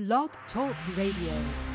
Blog Talk Radio.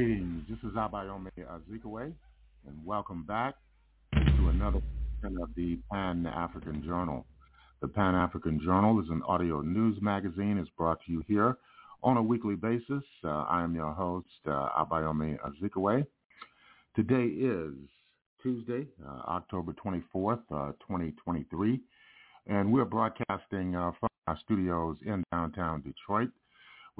Greetings. This is Abayomi Azikiwe, and welcome back to another edition of the Pan-African Journal. The Pan-African Journal is an audio news magazine. It's brought to you here on a weekly basis. Uh, I am your host, uh, Abayomi Azikiwe. Today is Tuesday, uh, October 24th, 2023, and we're broadcasting uh, from our studios in downtown Detroit.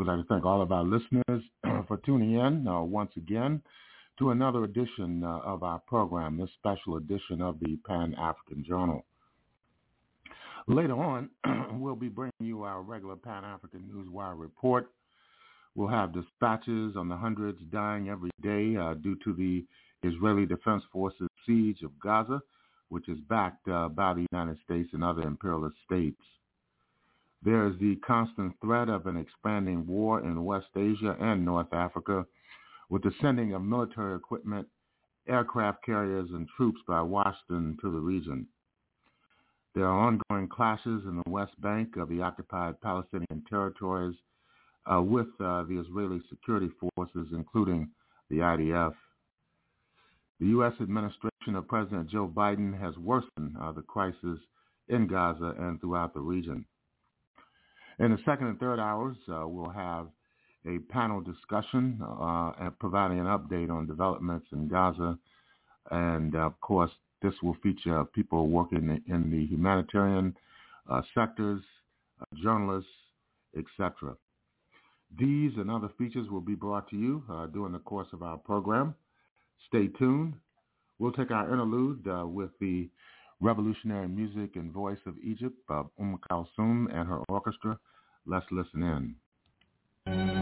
We'd like to thank all of our listeners for tuning in uh, once again to another edition uh, of our program, this special edition of the Pan-African Journal. Later on, we'll be bringing you our regular Pan-African Newswire report. We'll have dispatches on the hundreds dying every day uh, due to the Israeli Defense Forces siege of Gaza, which is backed uh, by the United States and other imperialist states. There is the constant threat of an expanding war in West Asia and North Africa with the sending of military equipment, aircraft carriers, and troops by Washington to the region. There are ongoing clashes in the West Bank of the occupied Palestinian territories uh, with uh, the Israeli security forces, including the IDF. The U.S. administration of President Joe Biden has worsened uh, the crisis in Gaza and throughout the region. In the second and third hours, uh, we'll have a panel discussion uh, providing an update on developments in Gaza. And of course, this will feature people working in the humanitarian uh, sectors, uh, journalists, etc. These and other features will be brought to you uh, during the course of our program. Stay tuned. We'll take our interlude uh, with the revolutionary music and voice of Egypt, uh, Umm Kulthum and her orchestra. Let's listen in.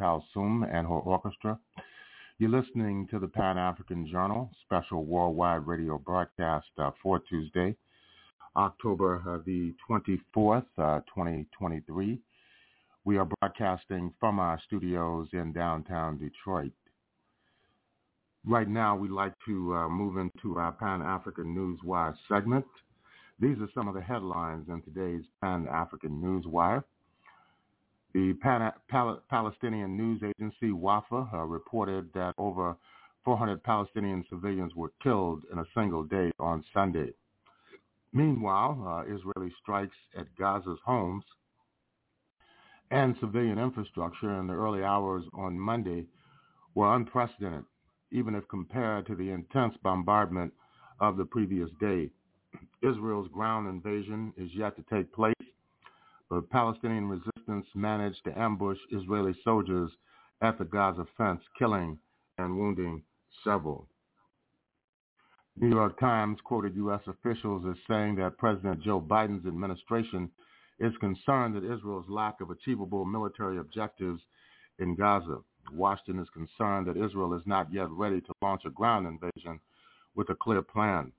Umm and her orchestra. You're listening to the Pan-African Journal special worldwide radio broadcast uh, for Tuesday, October uh, the 24th, uh, 2023. We are broadcasting from our studios in downtown Detroit. Right now, we'd like to uh, move into our Pan-African Newswire segment. These are some of the headlines in today's Pan-African Newswire. The Palestinian news agency WAFA uh, reported that over 400 Palestinian civilians were killed in a single day on Sunday. Meanwhile, uh, Israeli strikes at Gaza's homes and civilian infrastructure in the early hours on Monday were unprecedented, even if compared to the intense bombardment of the previous day. Israel's ground invasion is yet to take place, but Palestinian resistance managed to ambush Israeli soldiers at the Gaza fence, killing and wounding several. New York Times quoted U.S. officials as saying that President Joe Biden's administration is concerned that Israel's lack of achievable military objectives in Gaza. Washington is concerned that Israel is not yet ready to launch a ground invasion with a clear plan.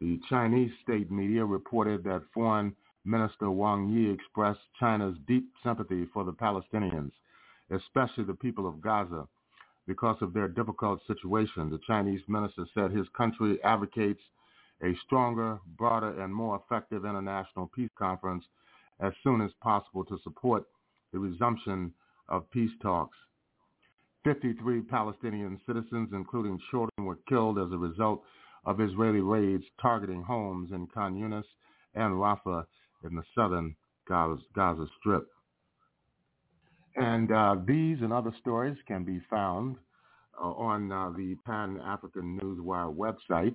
The Chinese state media reported that Foreign Minister Wang Yi expressed China's deep sympathy for the Palestinians, especially the people of Gaza, because of their difficult situation. The Chinese minister said his country advocates a stronger, broader, and more effective international peace conference as soon as possible to support the resumption of peace talks. 53 Palestinian citizens, including children, were killed as a result of Israeli raids targeting homes in Khan Yunis and Rafah in the southern Gaza, Gaza Strip. And uh, these and other stories can be found uh, on uh, the Pan-African Newswire website.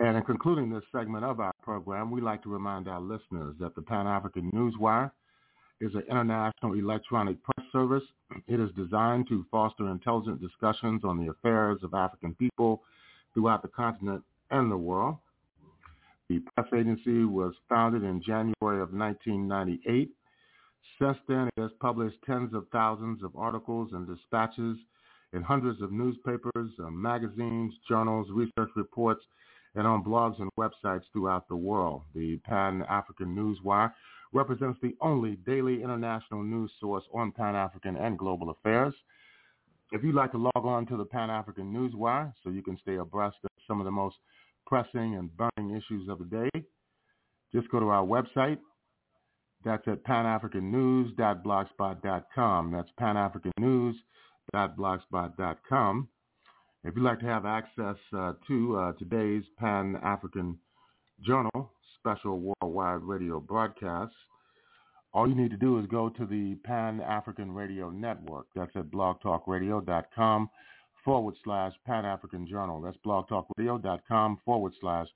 And in concluding this segment of our program, we'd like to remind our listeners that the Pan-African Newswire is an international electronic press service. It is designed to foster intelligent discussions on the affairs of African people throughout the continent and the world. The press agency was founded in January of 1998. Since then, it has published tens of thousands of articles and dispatches in hundreds of newspapers, uh, magazines, journals, research reports, and on blogs and websites throughout the world. The Pan-African Newswire represents the only daily international news source on Pan-African and global affairs. If you'd like to log on to the Pan-African Newswire so you can stay abreast of some of the most pressing and burning issues of the day, just go to our website. That's at panafricannews.blogspot.com. That's panafricannews.blogspot.com. If you'd like to have access uh, to uh, today's Pan-African Journal special worldwide radio broadcast, all you need to do is go to the Pan-African Radio Network. That's at blogtalkradio.com forward slash Pan-African Journal. That's blogtalkradio.com forward slash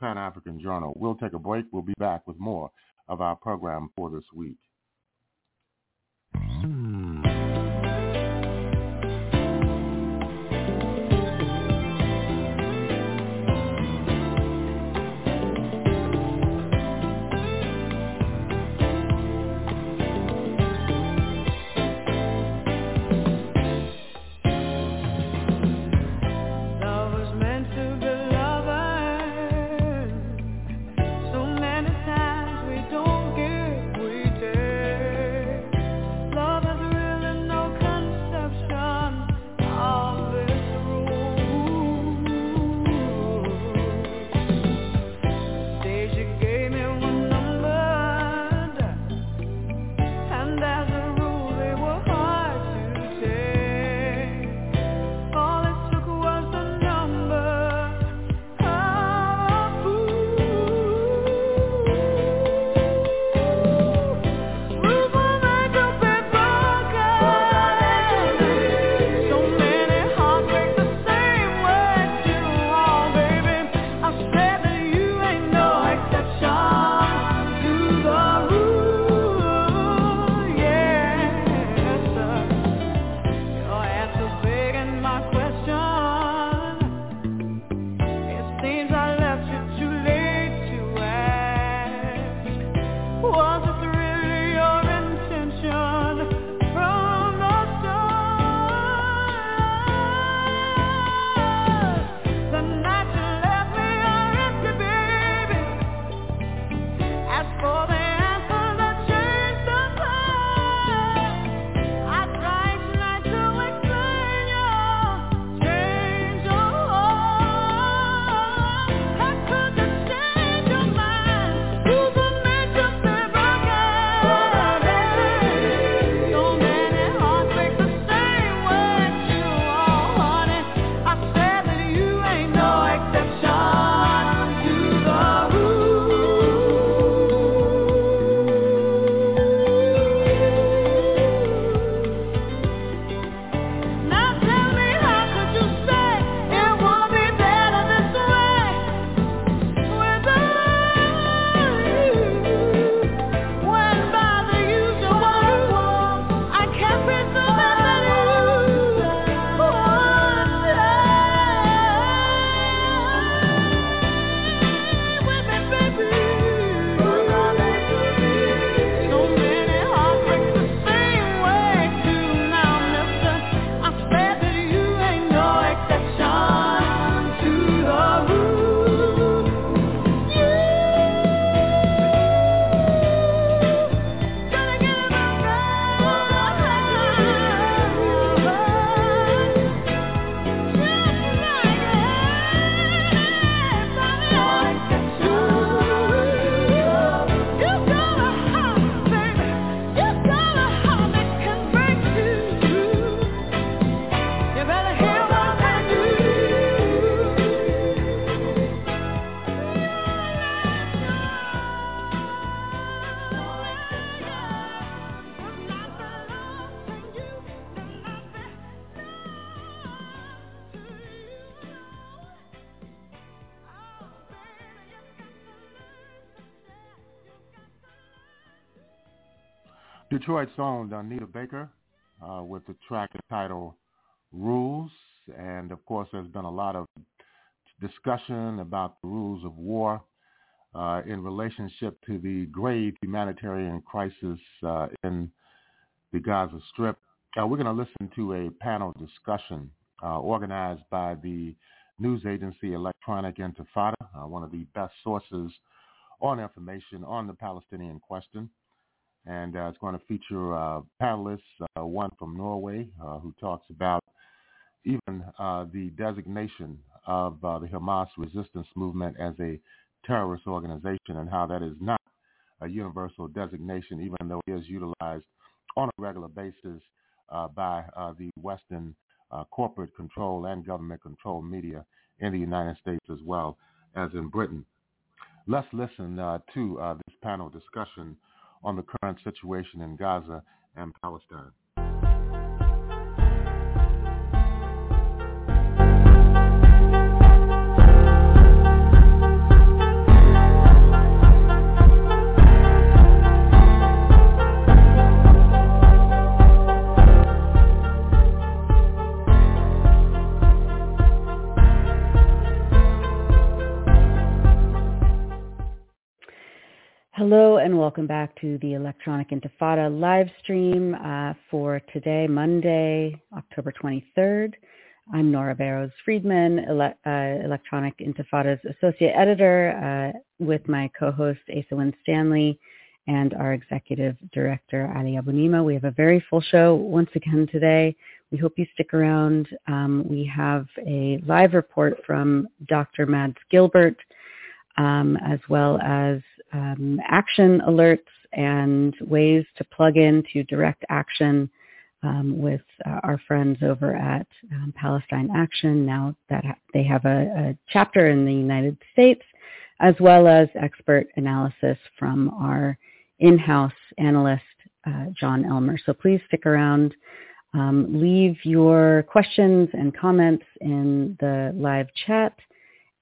Pan-African Journal. We'll take a break. We'll be back with more of our program for this week. Detroit's own Anita Baker uh, with the track entitled Rules. And of course, there's been a lot of discussion about the rules of war uh, in relationship to the grave humanitarian crisis uh, in the Gaza Strip. Uh, we're going to listen to a panel discussion uh, organized by the news agency Electronic Intifada, uh, one of the best sources on information on the Palestinian question. And uh, it's going to feature uh, panelists, uh, one from Norway uh, who talks about even uh, the designation of the Hamas resistance movement as a terrorist organization and how that is not a universal designation, even though it is utilized on a regular basis by the Western corporate control and government controlled media in the United States as well as in Britain. Let's listen uh, to uh, this panel discussion on the current situation in Gaza and Palestine. Hello and welcome back to the Electronic Intifada live stream uh, for today, Monday, October 23rd. I'm Nora Barrows Friedman, ele- uh, Electronic Intifada's associate editor, uh, with my co-host Asa Wynn Stanley, and our executive director Ali Abunimah. We have a very full show once again today. We hope you stick around. Um, we have a live report from Dr. Mads Gilbert, um, as well as um, action alerts and ways to plug into direct action um, with uh, our friends over at um, Palestine Action now that ha- they have a, a, chapter in the United States, as well as expert analysis from our in-house analyst, uh, Jon Elmer. So please stick around. Um, leave your questions and comments in the live chat.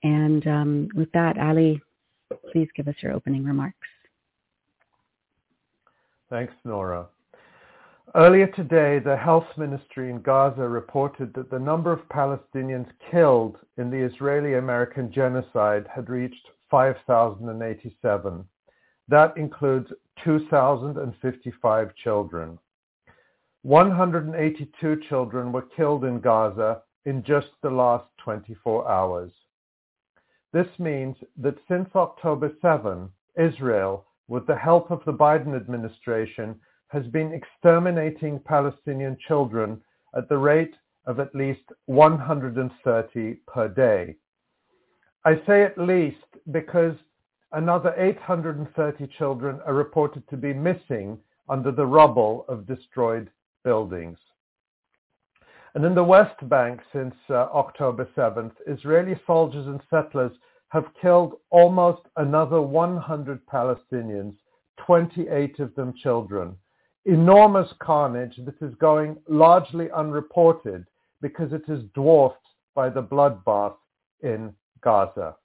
And um, with that, Ali, please give us your opening remarks. Thanks, Nora. Earlier today, the health ministry in Gaza reported that the number of Palestinians killed in the Israeli-American genocide had reached 5,087. That includes 2,055 children. 182 children were killed in Gaza in just the last 24 hours. This means that since October 7, Israel, with the help of the Biden administration, has been exterminating Palestinian children at the rate of at least 130 per day. I say at least because another 830 children are reported to be missing under the rubble of destroyed buildings. And in the West Bank since uh, October 7th, Israeli soldiers and settlers have killed almost another 100 Palestinians, 28 of them children. Enormous carnage that is going largely unreported because it is dwarfed by the bloodbath in Gaza.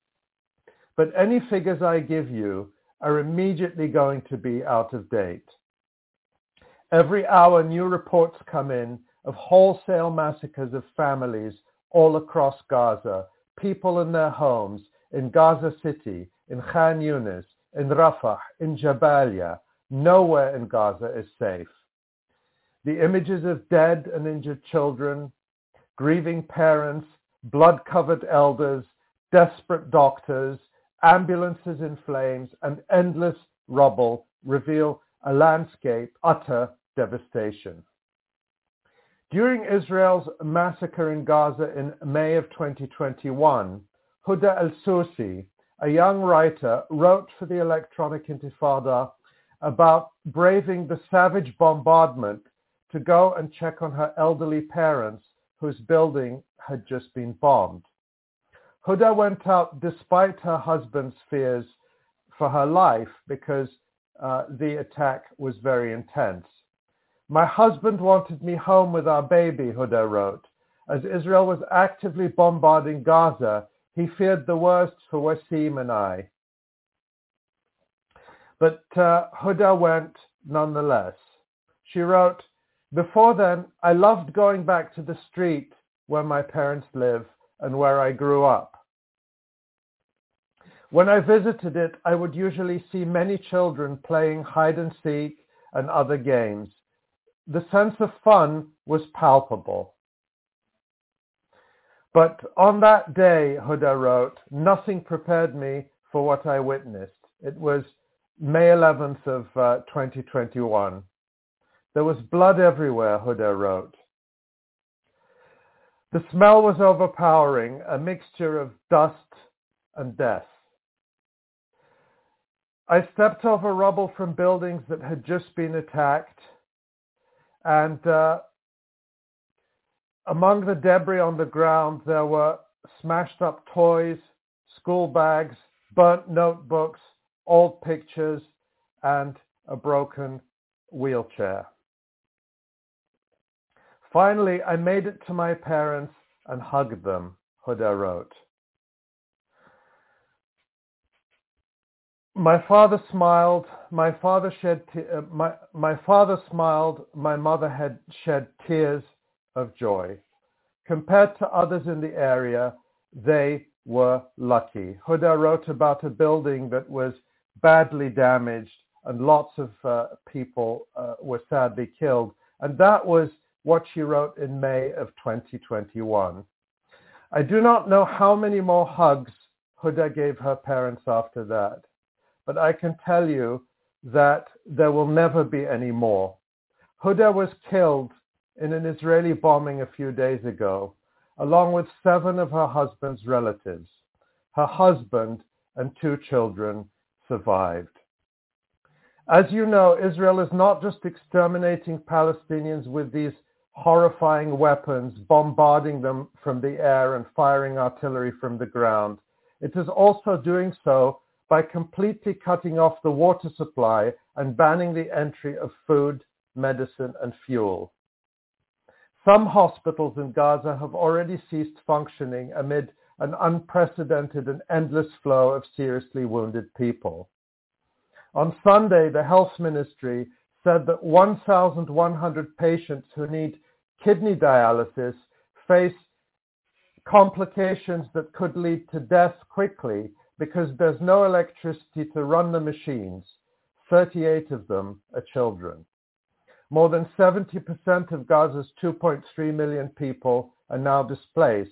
But any figures I give you are immediately going to be out of date. Every hour new reports come in of wholesale massacres of families all across Gaza, people in their homes, in Gaza City, in Khan Yunis, in Rafah, in Jabalia. Nowhere in Gaza is safe. The images of dead and injured children, grieving parents, blood-covered elders, desperate doctors, ambulances in flames, and endless rubble reveal a landscape utter devastation. During Israel's massacre in Gaza in May of 2021, Huda al-Susi, a young writer, wrote for the Electronic Intifada about braving the savage bombardment to go and check on her elderly parents whose building had just been bombed. Huda went out despite her husband's fears for her life because uh, the attack was very intense. My husband wanted me home with our baby, Huda wrote. As Israel was actively bombarding Gaza, he feared the worst for Wasim and I. But uh, Huda went nonetheless. She wrote, Before then, I loved going back to the street where my parents live and where I grew up. When I visited it, I would usually see many children playing hide and seek and other games. The sense of fun was palpable. But on that day, Huda wrote, nothing prepared me for what I witnessed. It was May 11th of uh, 2021. There was blood everywhere, Huda wrote. The smell was overpowering, a mixture of dust and death. I stepped over rubble from buildings that had just been attacked, and uh, among the debris on the ground, there were smashed up toys, school bags, burnt notebooks, old pictures, and a broken wheelchair. Finally, I made it to my parents and hugged them, Huda wrote. My father smiled. My father shed te- uh, my my father smiled. My mother had shed tears of joy. Compared to others in the area, they were lucky. Huda wrote about a building that was badly damaged and lots of uh, people uh, were sadly killed. And that was what she wrote in May of 2021. I do not know how many more hugs Huda gave her parents after that, but I can tell you that there will never be any more. Huda was killed in an Israeli bombing a few days ago, along with seven of her husband's relatives. Her husband and two children survived. As you know, Israel is not just exterminating Palestinians with these horrifying weapons, bombarding them from the air and firing artillery from the ground. It is also doing so by completely cutting off the water supply and banning the entry of food, medicine, and fuel. Some hospitals in Gaza have already ceased functioning amid an unprecedented and endless flow of seriously wounded people. On Sunday, the health ministry said that 1,100 patients who need kidney dialysis face complications that could lead to death quickly because there's no electricity to run the machines. 38 of them are children. More than 70% of Gaza's 2.3 million people are now displaced.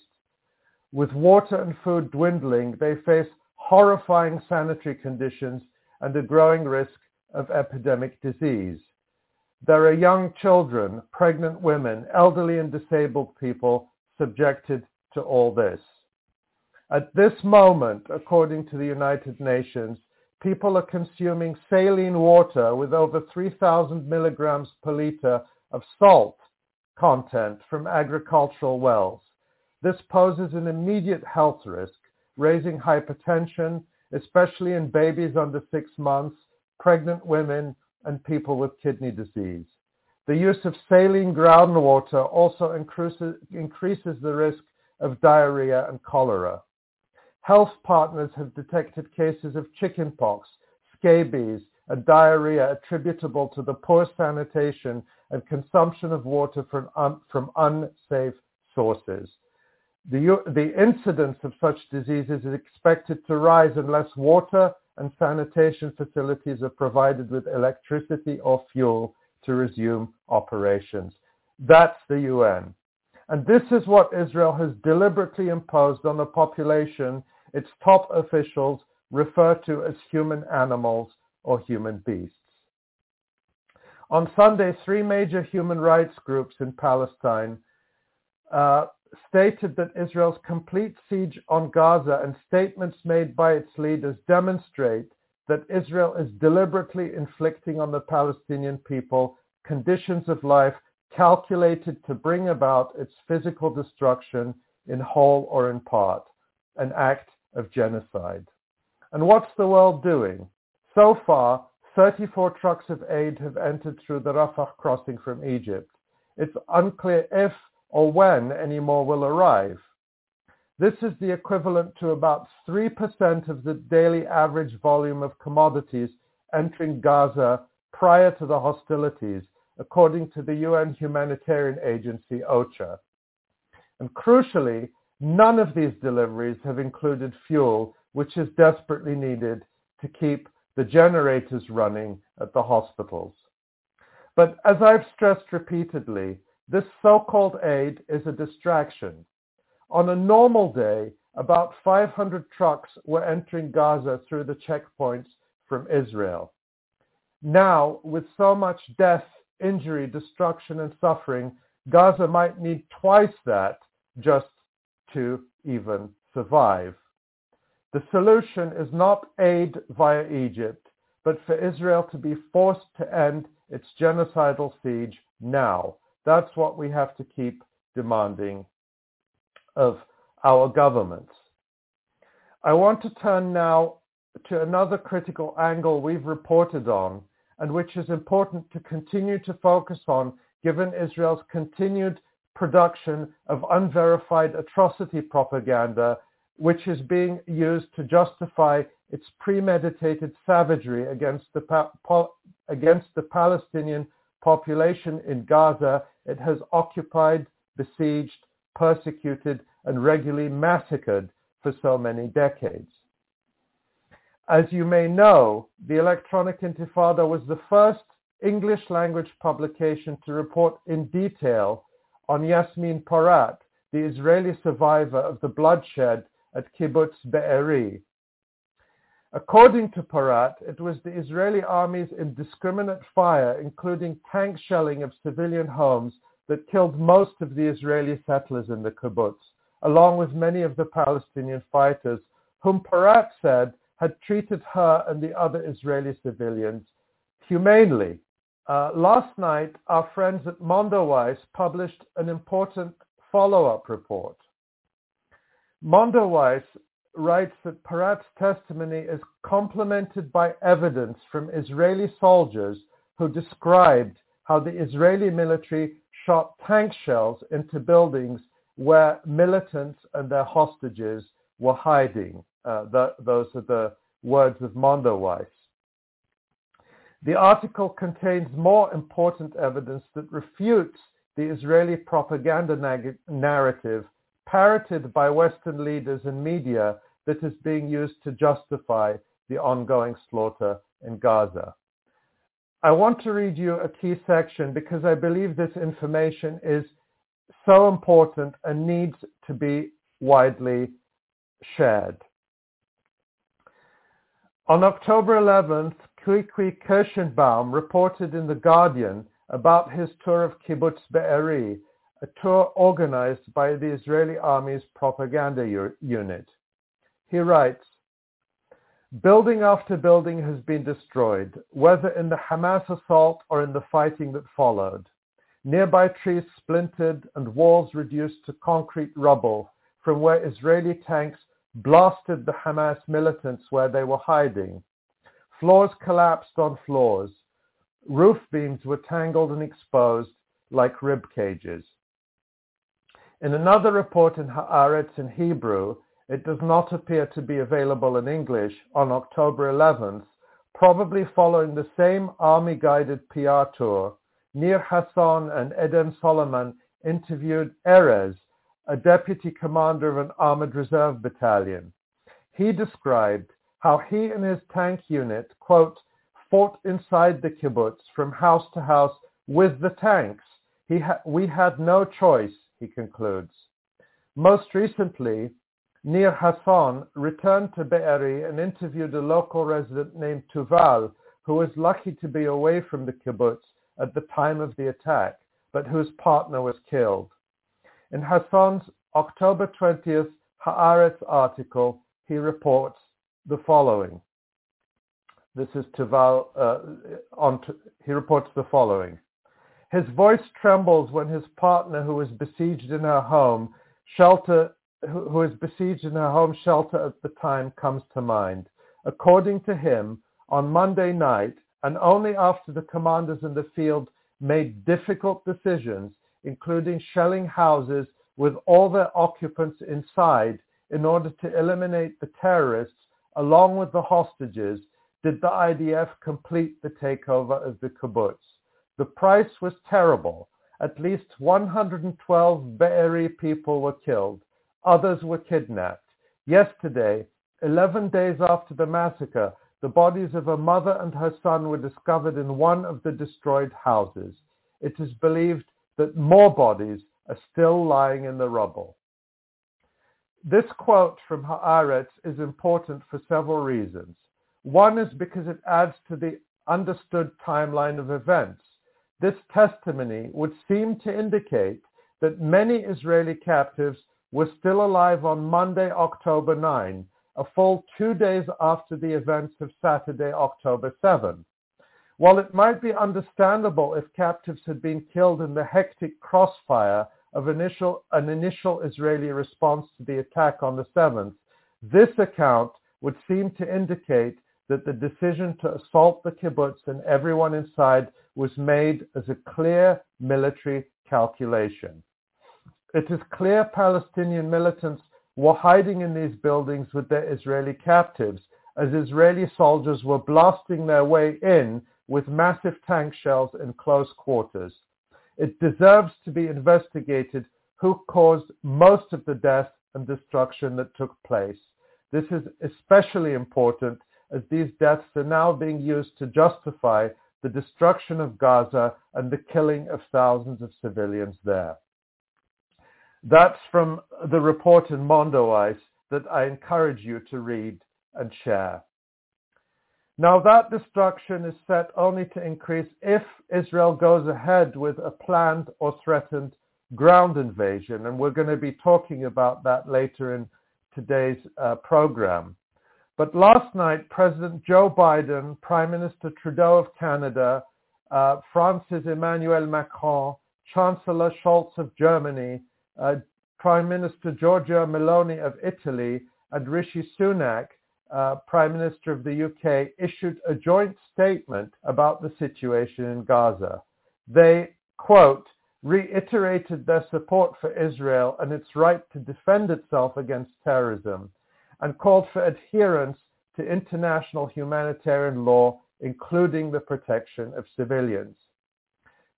With water and food dwindling, they face horrifying sanitary conditions and a growing risk of epidemic disease. There are young children, pregnant women, elderly and disabled people subjected to all this. At this moment, according to the United Nations, people are consuming saline water with over 3,000 milligrams per liter of salt content from agricultural wells. This poses an immediate health risk, raising hypertension, especially in babies under six months, pregnant women, and people with kidney disease. The use of saline groundwater also increases, increases the risk of diarrhea and cholera. Health partners have detected cases of chickenpox, scabies, and diarrhea attributable to the poor sanitation and consumption of water from, from unsafe sources. The, the incidence of such diseases is expected to rise unless water and sanitation facilities are provided with electricity or fuel to resume operations. That's the UN. And this is what Israel has deliberately imposed on a population its top officials refer to as human animals or human beasts. On Sunday, three major human rights groups in Palestine uh, stated that Israel's complete siege on Gaza and statements made by its leaders demonstrate that Israel is deliberately inflicting on the Palestinian people conditions of life calculated to bring about its physical destruction in whole or in part, an act of genocide. And what's the world doing? So far, 34 trucks of aid have entered through the Rafah crossing from Egypt. It's unclear if or when any more will arrive. This is the equivalent to about 3% of the daily average volume of commodities entering Gaza prior to the hostilities according to the UN humanitarian agency OCHA. And crucially, none of these deliveries have included fuel, which is desperately needed to keep the generators running at the hospitals. But as I've stressed repeatedly, this so-called aid is a distraction. On a normal day, about 500 trucks were entering Gaza through the checkpoints from Israel. Now, with so much death, injury, destruction, and suffering, Gaza might need twice that just to even survive. The solution is not aid via Egypt, but for Israel to be forced to end its genocidal siege now. That's what we have to keep demanding of our governments. I want to turn now to another critical angle we've reported on and which is important to continue to focus on given Israel's continued production of unverified atrocity propaganda, which is being used to justify its premeditated savagery against the, against the Palestinian population in Gaza it has occupied, besieged, persecuted, and regularly massacred for so many decades. As you may know, the Electronic Intifada was the first English language publication to report in detail on Yasmin Porat, the Israeli survivor of the bloodshed at Kibbutz Be'eri. According to Porat, it was the Israeli army's indiscriminate fire, including tank shelling of civilian homes, that killed most of the Israeli settlers in the kibbutz, along with many of the Palestinian fighters, whom Porat said had treated her and the other Israeli civilians humanely. Uh, last night, our friends at Mondoweiss published an important follow-up report. Mondoweiss writes that Porat's testimony is complemented by evidence from Israeli soldiers who described how the Israeli military shot tank shells into buildings where militants and their hostages were hiding. Uh, the, those are the words of Mondoweiss. The article contains more important evidence that refutes the Israeli propaganda nag- narrative parroted by Western leaders and media that is being used to justify the ongoing slaughter in Gaza. I want to read you a key section because I believe this information is so important and needs to be widely shared. On October 11th, Quique Kierszenbaum reported in The Guardian about his tour of Kibbutz Be'eri, a tour organized by the Israeli army's propaganda unit. He writes, Building after building has been destroyed, whether in the Hamas assault or in the fighting that followed. Nearby trees splintered and walls reduced to concrete rubble from where Israeli tanks blasted the Hamas militants where they were hiding. Floors collapsed on floors. Roof beams were tangled and exposed like rib cages. In another report in Haaretz uh, in Hebrew, it does not appear to be available in English on October 11th, probably following the same army-guided PR tour. Nir Hasson and Eden Solomon interviewed Erez, a deputy commander of an armored reserve battalion. He described how he and his tank unit, quote, fought inside the kibbutz from house to house with the tanks. Ha- we had no choice, he concludes. Most recently, Nir Hasson returned to Be'eri and interviewed a local resident named Tuval, who was lucky to be away from the kibbutz at the time of the attack, but whose partner was killed. In Hasson's October 20th Haaretz article, he reports the following. This is Tuval, uh, on he reports the following. His voice trembles when his partner, who was besieged in her home, shelter who is besieged in her home shelter at the time comes to mind. According to him, on Monday night, and only after the commanders in the field made difficult decisions, including shelling houses with all their occupants inside in order to eliminate the terrorists along with the hostages, did the IDF complete the takeover of the kibbutz. The price was terrible. At least 112 Be'eri people were killed. Others were kidnapped. Yesterday, 11 days after the massacre, the bodies of a mother and her son were discovered in one of the destroyed houses. It is believed that more bodies are still lying in the rubble. This quote from Haaretz is important for several reasons. One is because it adds to the understood timeline of events. This testimony would seem to indicate that many Israeli captives were still alive on Monday, October 9, a full two days after the events of Saturday, October 7. While it might be understandable if captives had been killed in the hectic crossfire of initial, an initial Israeli response to the attack on the 7th, this account would seem to indicate that the decision to assault the kibbutz and everyone inside was made as a clear military calculation. It is clear Palestinian militants were hiding in these buildings with their Israeli captives as Israeli soldiers were blasting their way in with massive tank shells in close quarters. It deserves to be investigated who caused most of the death and destruction that took place. This is especially important as these deaths are now being used to justify the destruction of Gaza and the killing of thousands of civilians there. That's from the report in Mondoweiss that I encourage you to read and share. Now that destruction is set only to increase if Israel goes ahead with a planned or threatened ground invasion, and we're going to be talking about that later in today's uh, program. But last night, President Joe Biden, Prime Minister Trudeau of Canada, uh, France's Emmanuel Macron, Chancellor Scholz of Germany, uh, Prime Minister Giorgia Meloni of Italy, and Rishi Sunak uh, Prime Minister of the UK, issued a joint statement about the situation in Gaza. They, quote, reiterated their support for Israel and its right to defend itself against terrorism and called for adherence to international humanitarian law, including the protection of civilians.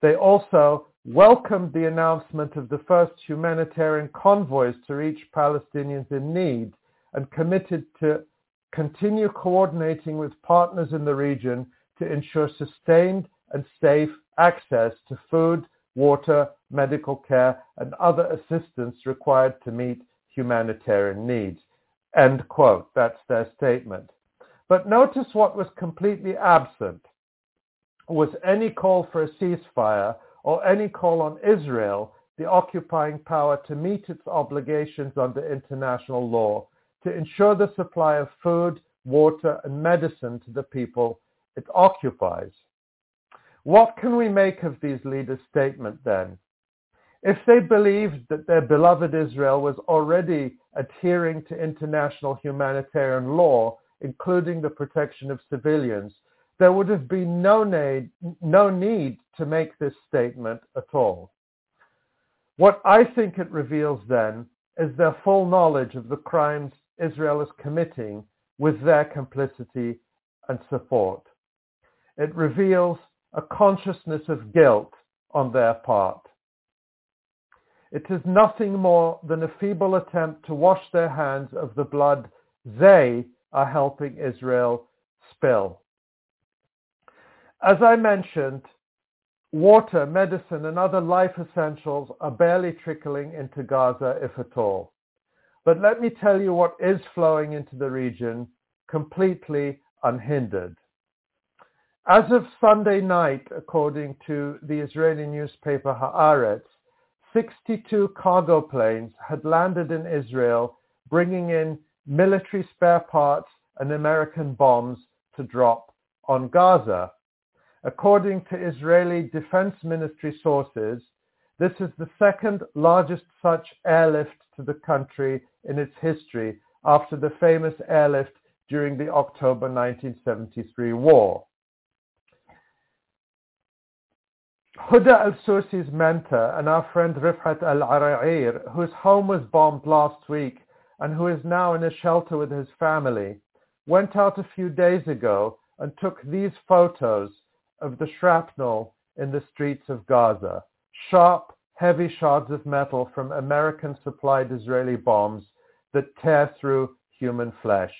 They also welcomed the announcement of the first humanitarian convoys to reach Palestinians in need and committed to continue coordinating with partners in the region to ensure sustained and safe access to food, water, medical care, and other assistance required to meet humanitarian needs. End quote. That's their statement. But notice what was completely absent was any call for a ceasefire or any call on Israel, the occupying power, to meet its obligations under international law to ensure the supply of food, water, and medicine to the people it occupies. What can we make of these leaders' statement then? If they believed that their beloved Israel was already adhering to international humanitarian law, including the protection of civilians, there would have been no need, no need to make this statement at all. What I think it reveals then is their full knowledge of the crimes Israel is committing with their complicity and support. It reveals a consciousness of guilt on their part. It is nothing more than a feeble attempt to wash their hands of the blood they are helping Israel spill. As I mentioned, water, medicine, and other life essentials are barely trickling into Gaza, if at all. But let me tell you what is flowing into the region completely unhindered. As of Sunday night, according to the Israeli newspaper Haaretz, 62 cargo planes had landed in Israel, bringing in military spare parts and American bombs to drop on Gaza. According to Israeli Defense Ministry sources, this is the second largest such airlift to the country in its history after the famous airlift during the October 1973 war. Huda al-Sursi's mentor and our friend Rifat al-Ara'ir, whose home was bombed last week and who is now in a shelter with his family, went out a few days ago and took these photos of the shrapnel in the streets of Gaza, sharp, heavy shards of metal from American-supplied Israeli bombs that tear through human flesh.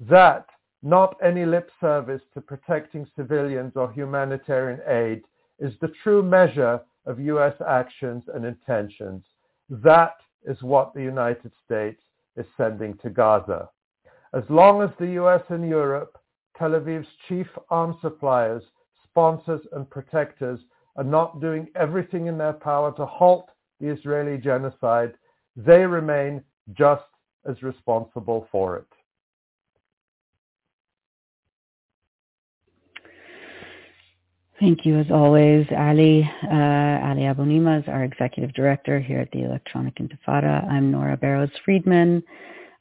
That, not any lip service to protecting civilians or humanitarian aid, is the true measure of U.S. actions and intentions. That is what the United States is sending to Gaza. As long as the US and Europe, Tel Aviv's chief arms suppliers, sponsors and protectors are not doing everything in their power to halt the Israeli genocide, they remain just as responsible for it. Thank you, as always, Ali. Uh, Ali Abunimah is our executive director here at the Electronic Intifada. I'm Nora Barrows Friedman,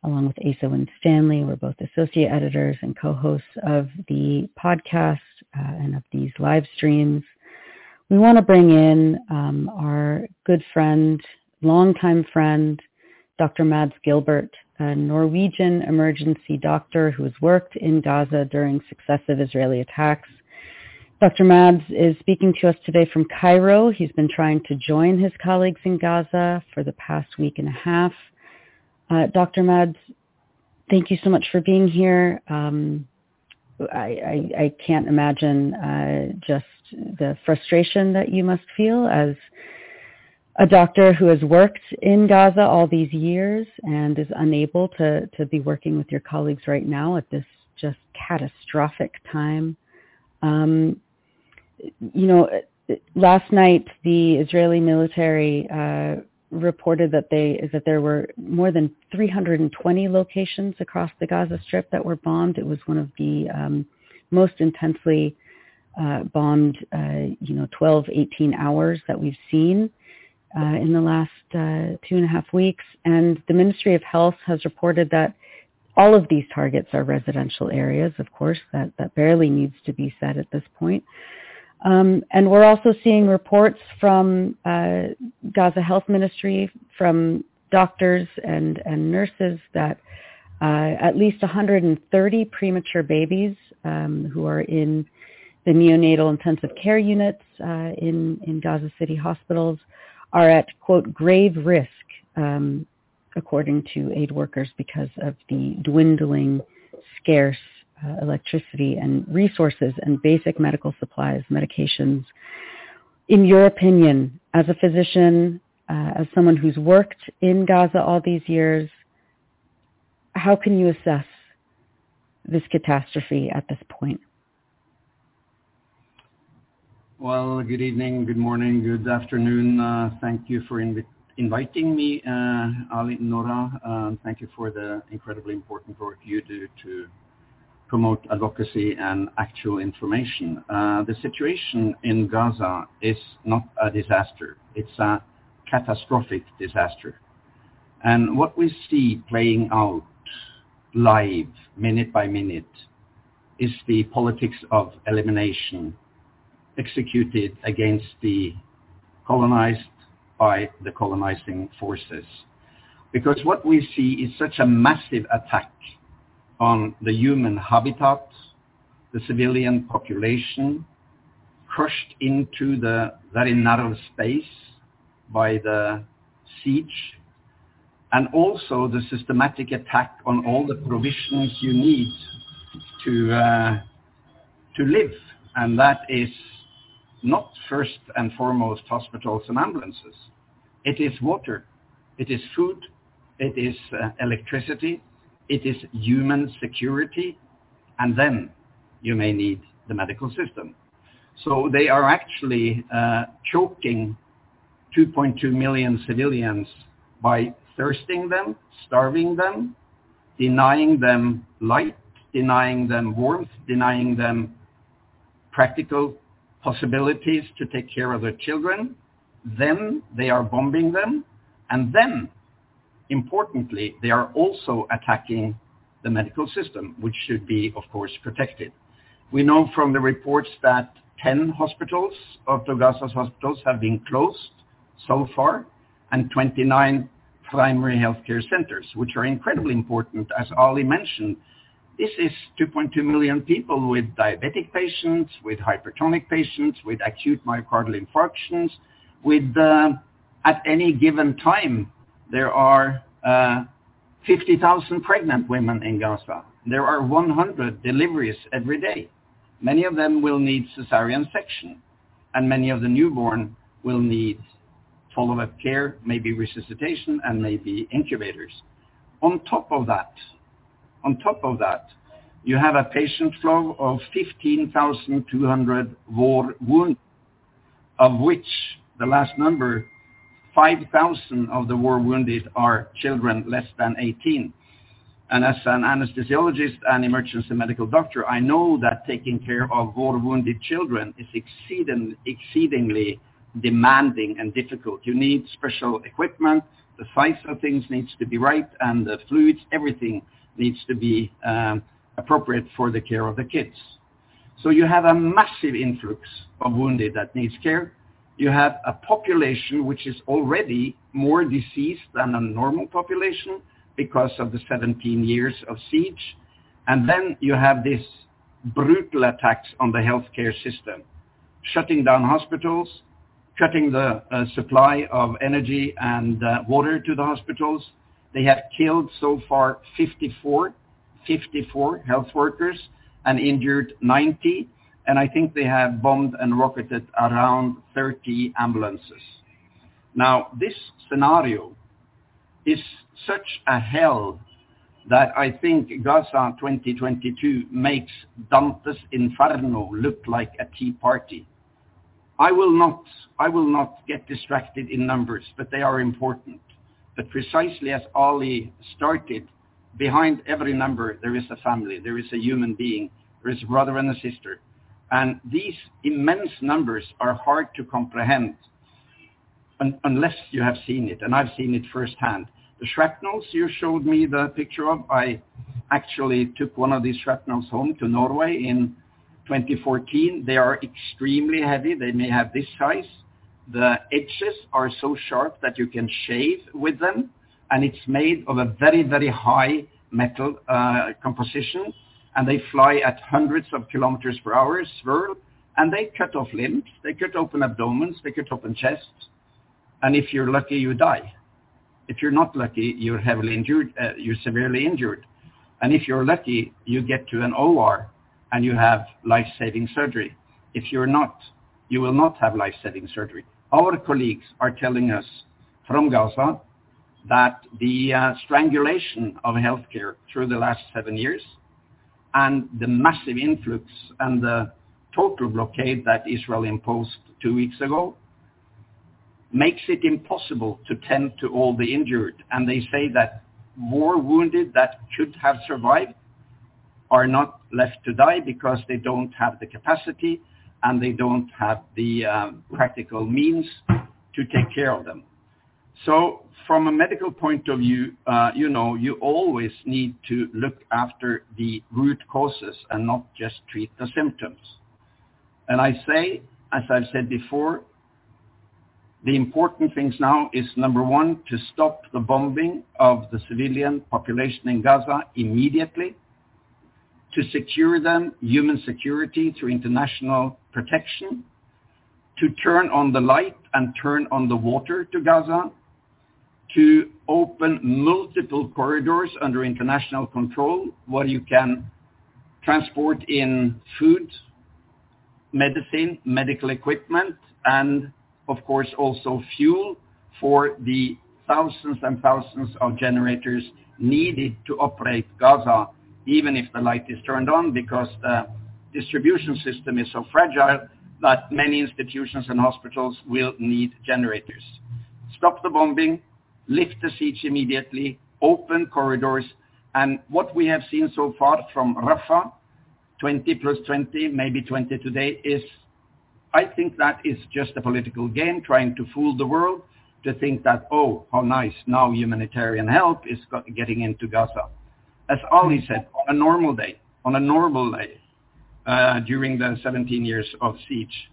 along with Asa Winstanley. We're both associate editors and co-hosts of the podcast uh, and of these live streams. We want to bring in um, our good friend, longtime friend, Dr. Mads Gilbert, a Norwegian emergency doctor who has worked in Gaza during successive Israeli attacks Dr. Mads is speaking to us today from Cairo. He's been trying to join his colleagues in Gaza for the past week and a half. Uh, Dr. Mads, thank you so much for being here. Um, I, I, I, can't imagine uh, just the frustration that you must feel as a doctor who has worked in Gaza all these years and is unable to, to be working with your colleagues right now at this just catastrophic time. Um, you know, last night the Israeli military uh, reported that they that there were more than 320 locations across the Gaza Strip that were bombed. It was one of the um, most intensely uh, bombed, uh, you know, 12, 18 hours that we've seen uh, in the last uh, two and a half weeks. And the Ministry of Health has reported that all of these targets are residential areas, of course, that, that barely needs to be said at this point. Um, and we're also seeing reports from uh, Gaza Health Ministry, from doctors and, and nurses that uh, at least 130 premature babies um, who are in the neonatal intensive care units uh, in, in Gaza City hospitals are at, quote, grave risk, um, according to aid workers, because of the dwindling, scarce uh, electricity and resources and basic medical supplies, medications. In your opinion, as a physician, uh, as someone who's worked in Gaza all these years, how can you assess this catastrophe at this point? Well, good evening, good morning, good afternoon. Uh, thank you for invi- inviting me, uh, Ali Nora. Uh, thank you for the incredibly important work you do to promote advocacy and actual information. Uh, the situation in Gaza is not a disaster. It's a catastrophic disaster. And what we see playing out live, minute by minute, is the politics of elimination executed against the colonized by the colonizing forces. Because what we see is such a massive attack on the human habitat, the civilian population, crushed into the very narrow space by the siege, and also the systematic attack on all the provisions you need to uh, to live, and that is not first and foremost hospitals and ambulances. It is water, it is food, it is uh, electricity, it is human security, and then you may need the medical system. So they are actually uh, choking 2.2 million civilians by thirsting them, starving them, denying them light, denying them warmth, denying them practical possibilities to take care of their children. Then they are bombing them, and then importantly, they are also attacking the medical system, which should be, of course, protected. We know from the reports that 10 hospitals of Gaza's hospitals have been closed so far, and 29 primary healthcare centers, which are incredibly important. As Ali mentioned, This is 2.2 million people with diabetic patients, with hypertonic patients, with acute myocardial infarctions, with uh, at any given time there are uh, 50,000 pregnant women in Gaza. There are 100 deliveries every day. Many of them will need cesarean section, and many of the newborn will need follow-up care, maybe resuscitation, and maybe incubators. On top of that, on top of that, you have a patient flow of 15,200 war wounded, of which the last number 5,000 of the war wounded are children less than 18. And as an anesthesiologist and emergency medical doctor, I know that taking care of war wounded children is exceeding, exceedingly demanding and difficult. You need special equipment, the size of things needs to be right, and the fluids, everything needs to be um, appropriate for the care of the kids. So you have a massive influx of wounded that needs care, you have a population which is already more diseased than a normal population because of the 17 years of siege. And then you have this brutal attacks on the healthcare system, shutting down hospitals, cutting the uh, supply of energy and uh, water to the hospitals. They have killed so far 54, 54 health workers and injured 90 and I think they have bombed and rocketed around 30 ambulances. Now, this scenario is such a hell that I think Gaza 2022 makes Dante's Inferno look like a tea party. I will not, I will not get distracted in numbers, but they are important. But precisely as Ali started, behind every number there is a family, there is a human being, there is a brother and a sister. And these immense numbers are hard to comprehend un- unless you have seen it, and I've seen it firsthand. The shrapnels you showed me the picture of, I actually took one of these shrapnels home to Norway in 2014. They are extremely heavy. They may have this size. The edges are so sharp that you can shave with them, and it's made of a very, very high metal uh, composition and they fly at hundreds of kilometers per hour, swirl, and they cut off limbs, they cut open abdomens, they cut open chests, and if you're lucky, you die. If you're not lucky, you're heavily injured, uh, you're severely injured. And if you're lucky, you get to an OR and you have life-saving surgery. If you're not, you will not have life-saving surgery. Our colleagues are telling us from Gaza that the uh, strangulation of healthcare through the last seven years and the massive influx and the total blockade that Israel imposed two weeks ago makes it impossible to tend to all the injured. And they say that war wounded that could have survived are not left to die because they don't have the capacity and they don't have the um, practical means to take care of them. So from a medical point of view, uh, you know, you always need to look after the root causes and not just treat the symptoms. And I say, as I've said before, the important things now is number one, to stop the bombing of the civilian population in Gaza immediately, to secure them human security through international protection, to turn on the light and turn on the water to Gaza, to open multiple corridors under international control where you can transport in food, medicine, medical equipment, and of course also fuel for the thousands and thousands of generators needed to operate Gaza, even if the light is turned on, because the distribution system is so fragile that many institutions and hospitals will need generators. Stop the bombing, lift the siege immediately, open corridors, and what we have seen so far from Rafah, 20 plus 20, maybe 20 today, is I think that is just a political game trying to fool the world to think that, oh, how nice, now humanitarian help is getting into Gaza. As Ali said, on a normal day, on a normal day, uh, during the 17 years of siege,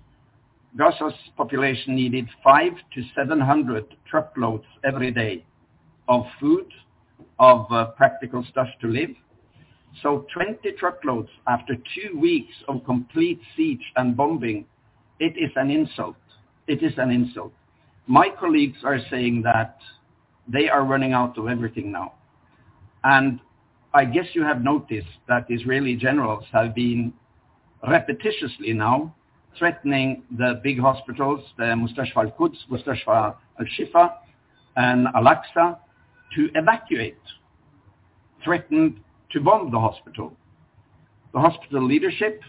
Gaza's population needed five to 700 truckloads every day of food, of uh, practical stuff to live. So 20 truckloads after two weeks of complete siege and bombing, it is an insult. It is an insult. My colleagues are saying that they are running out of everything now. And I guess you have noticed that Israeli generals have been repetitiously now threatening the big hospitals, the Mustashfa al-Quds, Mustashfa al-Shifa, and Al-Aqsa to evacuate, threatened to bomb the hospital. The hospital leadership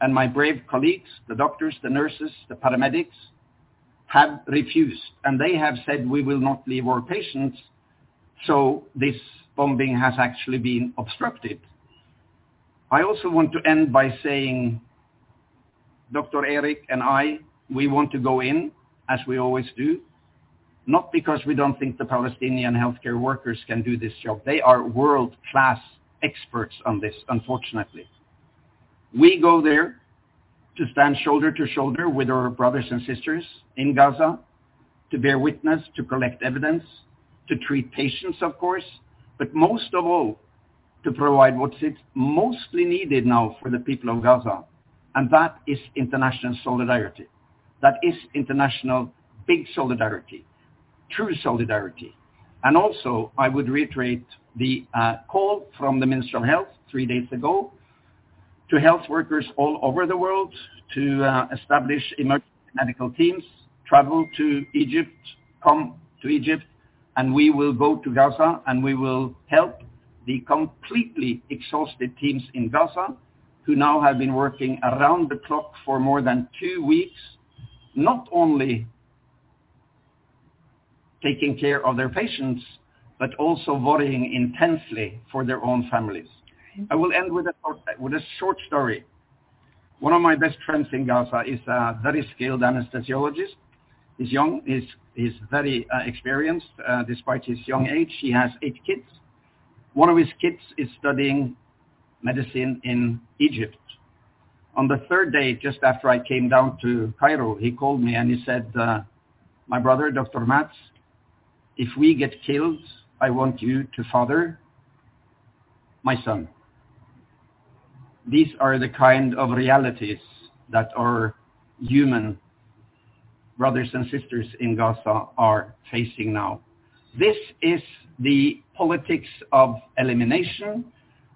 and my brave colleagues, the doctors, the nurses, the paramedics, have refused, and they have said, "We will not leave our patients." So this bombing has actually been obstructed. I also want to end by saying, Dr. Eric and I, we want to go in, as we always do, not because we don't think the Palestinian healthcare workers can do this job. They are world-class experts on this, unfortunately. We go there to stand shoulder to shoulder with our brothers and sisters in Gaza, to bear witness, to collect evidence, to treat patients, of course, but most of all, to provide what's mostly needed now for the people of Gaza, and that is international solidarity. That is international big solidarity, true solidarity. And also, I would reiterate the uh, call from the Minister of Health three days ago to health workers all over the world to uh, establish emergency medical teams, travel to Egypt, come to Egypt, and we will go to Gaza and we will help the completely exhausted teams in Gaza who now have been working around the clock for more than two weeks, not only taking care of their patients, but also worrying intensely for their own families. I will end with a, with a short story. One of my best friends in Gaza is a very skilled anesthesiologist. He's young, he's, he's very uh, experienced uh, despite his young age. He has eight kids. One of his kids is studying medicine in Egypt. On the third day, just after I came down to Cairo, he called me and he said, uh, my brother, Dr. Mads, if we get killed, I want you to father my son. These are the kind of realities that our human brothers and sisters in Gaza are facing now. This is the politics of elimination.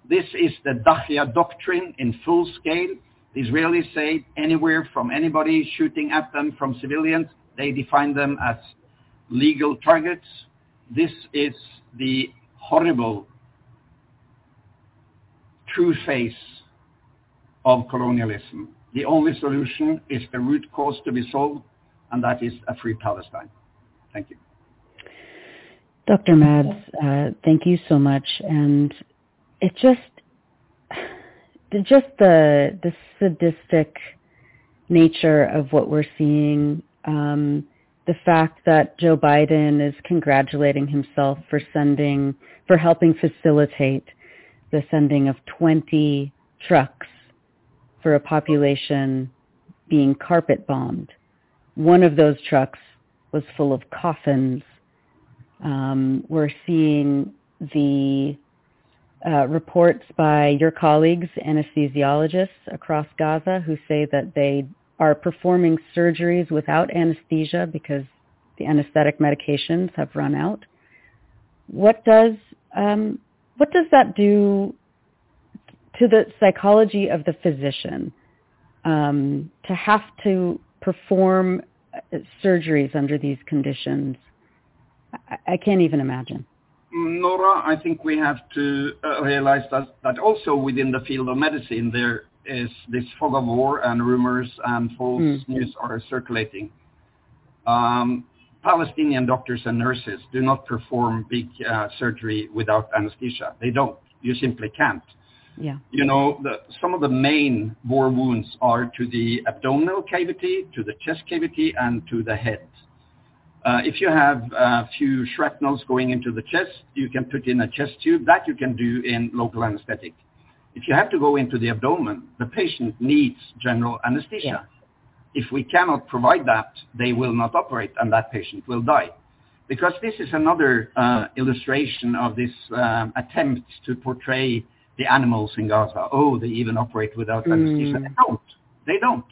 This is the Dahiya doctrine in full scale. The Israelis say anywhere from anybody shooting at them from civilians, they define them as legal targets. This is the horrible true face of colonialism. The only solution is the root cause to be solved, and that is a free Palestine. Thank you. Dr. Mads, uh, thank you so much. And it just, just the the sadistic nature of what we're seeing, um, the fact that Joe Biden is congratulating himself for sending, for helping facilitate the sending of 20 trucks for a population being carpet bombed. One of those trucks was full of coffins. Um, we're seeing the uh, reports by your colleagues, anesthesiologists across Gaza, who say that they are performing surgeries without anesthesia because the anesthetic medications have run out. What does um, what does that do to the psychology of the physician um, to have to perform uh, surgeries under these conditions? I, I can't even imagine. Nora, I think we have to uh, realize that, that also within the field of medicine there is this fog of war and rumors and false mm. news are circulating. Um, Palestinian doctors and nurses do not perform big uh, surgery without anesthesia. They don't. You simply can't. Yeah. You know, the, some of the main war wounds are to the abdominal cavity, to the chest cavity, and to the head. Uh, if you have a few shrapnels going into the chest, you can put in a chest tube. That you can do in local anesthetic. If you have to go into the abdomen, the patient needs general anesthesia. Yeah. If we cannot provide that, they will not operate and that patient will die. Because this is another uh, illustration of this um, attempt to portray the animals in Gaza. Oh, they even operate without Mm. anesthesia. They don't. They don't.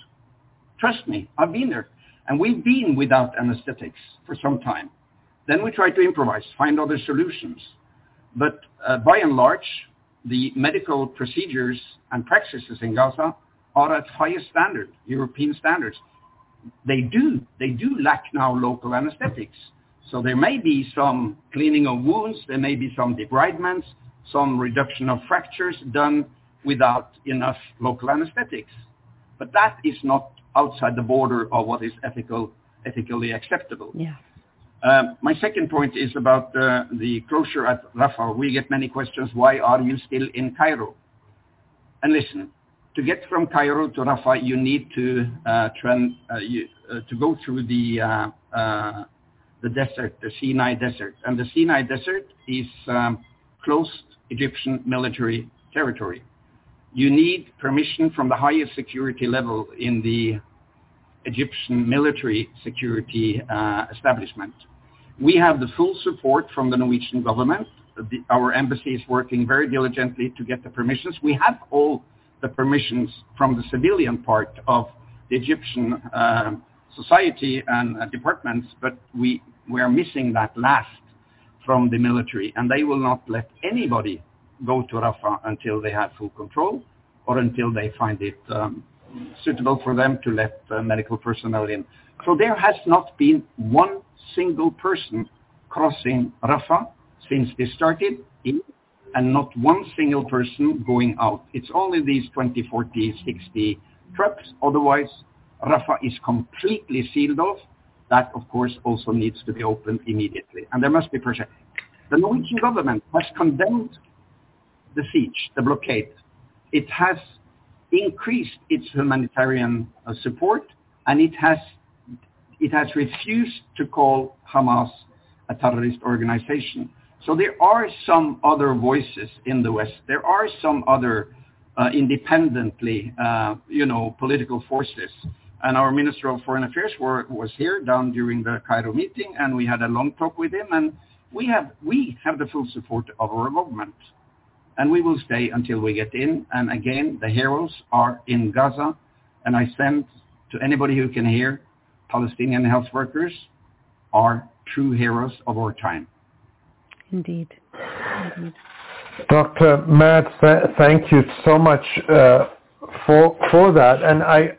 Trust me, I've been there. And we've been without anesthetics for some time. Then we try to improvise, find other solutions. But uh, by and large, the medical procedures and practices in Gaza are at highest standard, European standards. They do, they do lack now local anesthetics. So there may be some cleaning of wounds, there may be some debridements, some reduction of fractures done without enough local anesthetics. But that is not outside the border of what is ethical, ethically acceptable. Yeah. Um, My second point is about uh, the closure at Rafah. We get many questions, why are you still in Cairo? And Listen, to get from Cairo to Rafah, you need to uh, tran- uh, you- uh, to go through the uh, uh, the desert, the Sinai Desert. and The Sinai Desert is um, closed Egyptian military territory. You need permission from the highest security level in the Egyptian military security uh, establishment. We have the full support from the Norwegian government. The, our embassy is working very diligently to get the permissions. We have all the permissions from the civilian part of the Egyptian uh, society and uh, departments, but we, we are missing that last from the military, and they will not let anybody go to Rafah until they have full control or until they find it um, suitable for them to let uh, medical personnel in. So there has not been one single person crossing Rafah since they started, in, and not one single person going out. It's only these 20, 40, 60 trucks. Otherwise, Rafah is completely sealed off. That, of course, also needs to be opened immediately. And there must be pressure. The Norwegian government has condemned the siege, the blockade. It has increased its humanitarian uh, support, and it has it has refused to call Hamas a terrorist organization. So there are some other voices in the West. There are some other uh, independently, uh, you know, political forces. And our Minister of Foreign Affairs were, was here down during the Cairo meeting, and we had a long talk with him. And we have we have the full support of our government, and we will stay until we get in. And again, the heroes are in Gaza, and I send to anybody who can hear, Palestinian health workers are true heroes of our time. Indeed. Indeed. Dr. Mads, th- thank you so much uh, for for that. And I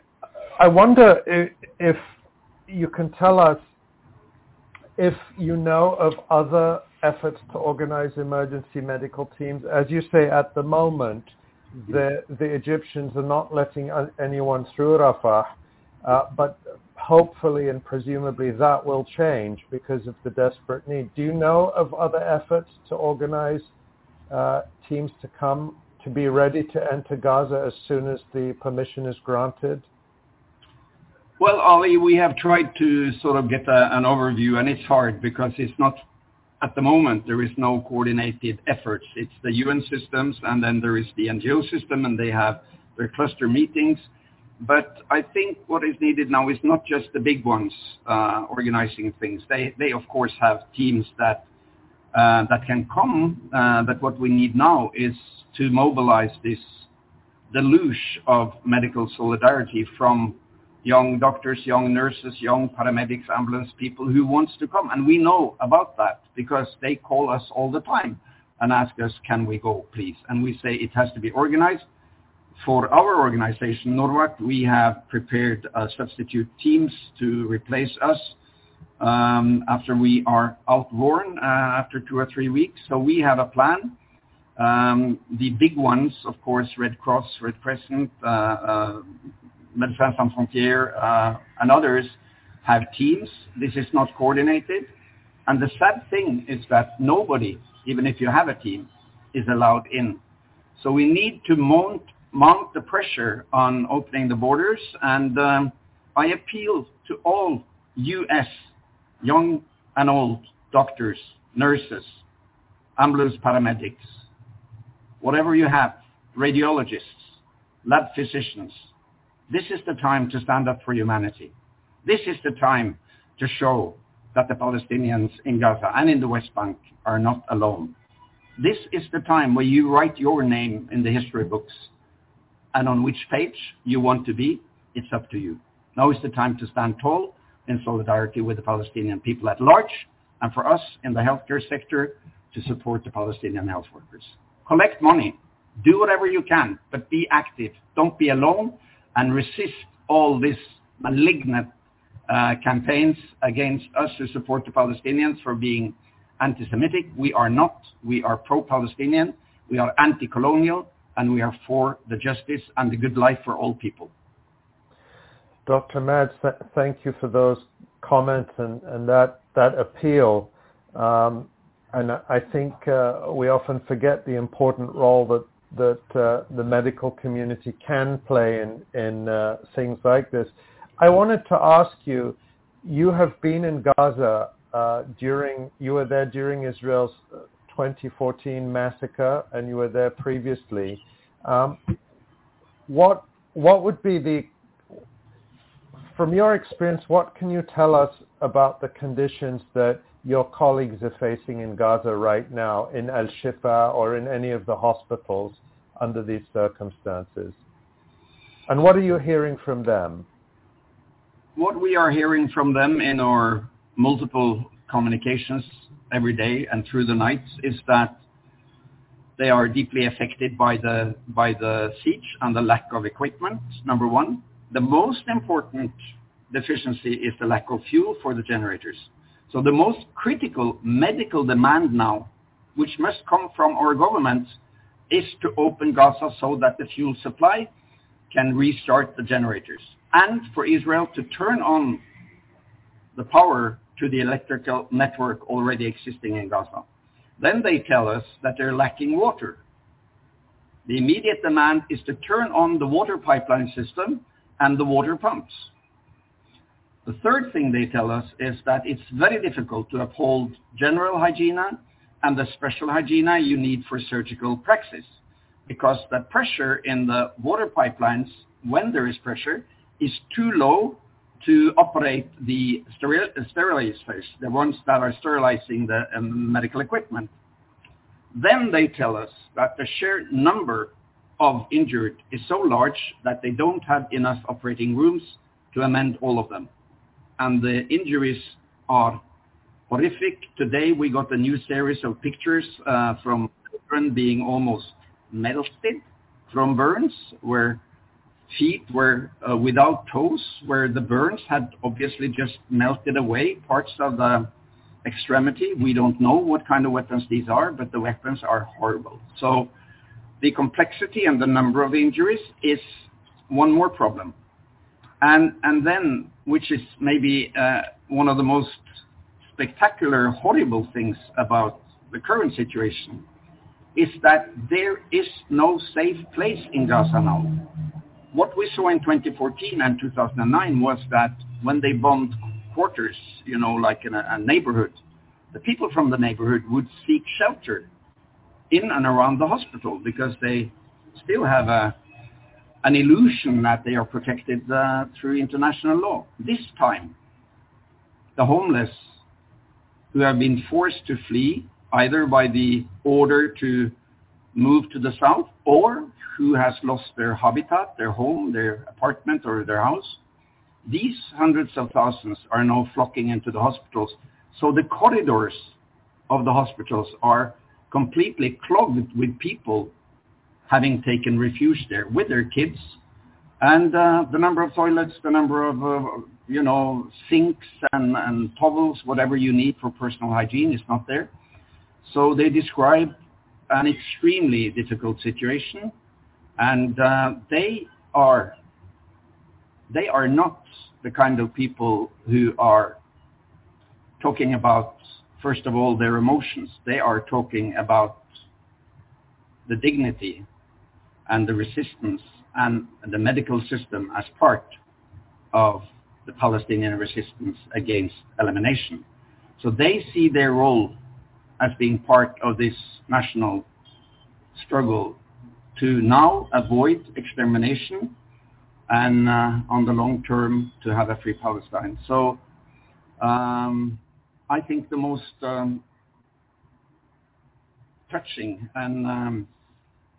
I wonder if, if you can tell us if you know of other efforts to organize emergency medical teams. As you say, at the moment, the the Egyptians are not letting uh, anyone through Rafah, uh, but hopefully and presumably that will change because of the desperate need. Do you know of other efforts to organize uh, teams to come to be ready to enter Gaza as soon as the permission is granted? Well, Ali, we have tried to sort of get a, an overview, and it's hard because it's not at the moment there is no coordinated efforts. It's the UN systems, and then there is the NGO system, and they have their cluster meetings. But I think what is needed now is not just the big ones uh, organizing things. They, they of course have teams that uh, that can come. Uh, but what we need now is to mobilize this deluge of medical solidarity from young doctors, young nurses, young paramedics, ambulance people who wants to come. And we know about that because they call us all the time and ask us, can we go, please? And we say it has to be organized. For our organization, NORWAC, we have prepared uh, substitute teams to replace us um, after we are outworn uh, after two or three weeks. So we have a plan. Um, the big ones, of course, Red Cross, Red Crescent, uh, uh, Médecins Sans Frontières, uh, and others have teams. This is not coordinated. And the sad thing is that nobody, even if you have a team, is allowed in. So we need to mount, mount the pressure on opening the borders. And um, I appeal to all U.S. young and old doctors, nurses, ambulance paramedics, whatever you have, radiologists, lab physicians, this is the time to stand up for humanity. This is the time to show that the Palestinians in Gaza and in the West Bank are not alone. This is the time where you write your name in the history books and on which page you want to be, it's up to you. Now is the time to stand tall in solidarity with the Palestinian people at large and for us in the healthcare sector to support the Palestinian health workers. Collect money. Do whatever you can, but be active. Don't be alone and resist all these malignant uh, campaigns against us who support the Palestinians for being anti-Semitic. We are not. We are pro-Palestinian. We are anti-colonial, and we are for the justice and the good life for all people. Dr. Mads, th- thank you for those comments and, and that, that appeal. Um, and I think uh, we often forget the important role that that uh, the medical community can play in in uh, things like this. I wanted to ask you, you have been in Gaza uh, during, you were there during Israel's 2014 massacre, and you were there previously. Um, what what would be the from your experience, what can you tell us about the conditions that your colleagues are facing in Gaza right now, in Al Shifa or in any of the hospitals under these circumstances? And what are you hearing from them? What we are hearing from them in our multiple communications every day and through the nights is that they are deeply affected by the by the siege and the lack of equipment. Number one, the most important deficiency is the lack of fuel for the generators. So the most critical medical demand now, which must come from our governments, is to open Gaza so that the fuel supply can restart the generators and for Israel to turn on the power to the electrical network already existing in Gaza. Then they tell us that they're lacking water. The immediate demand is to turn on the water pipeline system and the water pumps. The third thing they tell us is that it's very difficult to uphold general hygiene and the special hygiene you need for surgical praxis because the pressure in the water pipelines, when there is pressure, is too low to operate the steril- sterilizers, the ones that are sterilizing the um, medical equipment. Then they tell us that the sheer number of injured is so large that they don't have enough operating rooms to amend all of them. And the injuries are horrific. Today we got a new series of pictures uh, from children being almost melted from burns where feet were uh, without toes, where the burns had obviously just melted away parts of the extremity. We don't know what kind of weapons these are, but the weapons are horrible. So the complexity and the number of injuries is one more problem. And, and then, which is maybe uh, one of the most spectacular, horrible things about the current situation, is that there is no safe place in Gaza now. What we saw in 2014 and 2009 was that when they bombed quarters, you know, like in a, a neighborhood, the people from the neighborhood would seek shelter in and around the hospital because they still have a an illusion that they are protected uh, through international law. This time, the homeless who have been forced to flee either by the order to move to the south or who has lost their habitat, their home, their apartment or their house. These hundreds of thousands are now flocking into the hospitals. So the corridors of the hospitals are completely clogged with people having taken refuge there with their kids. And uh, the number of toilets, the number of, uh, you know, sinks and, and towels, whatever you need for personal hygiene is not there. So they describe an extremely difficult situation and uh, they are they are not the kind of people who are talking about first of all their emotions they are talking about the dignity and the resistance and the medical system as part of the Palestinian resistance against elimination. So they see their role as being part of this national struggle to now avoid extermination and uh, on the long term to have a free Palestine. So um, I think the most um, touching and um,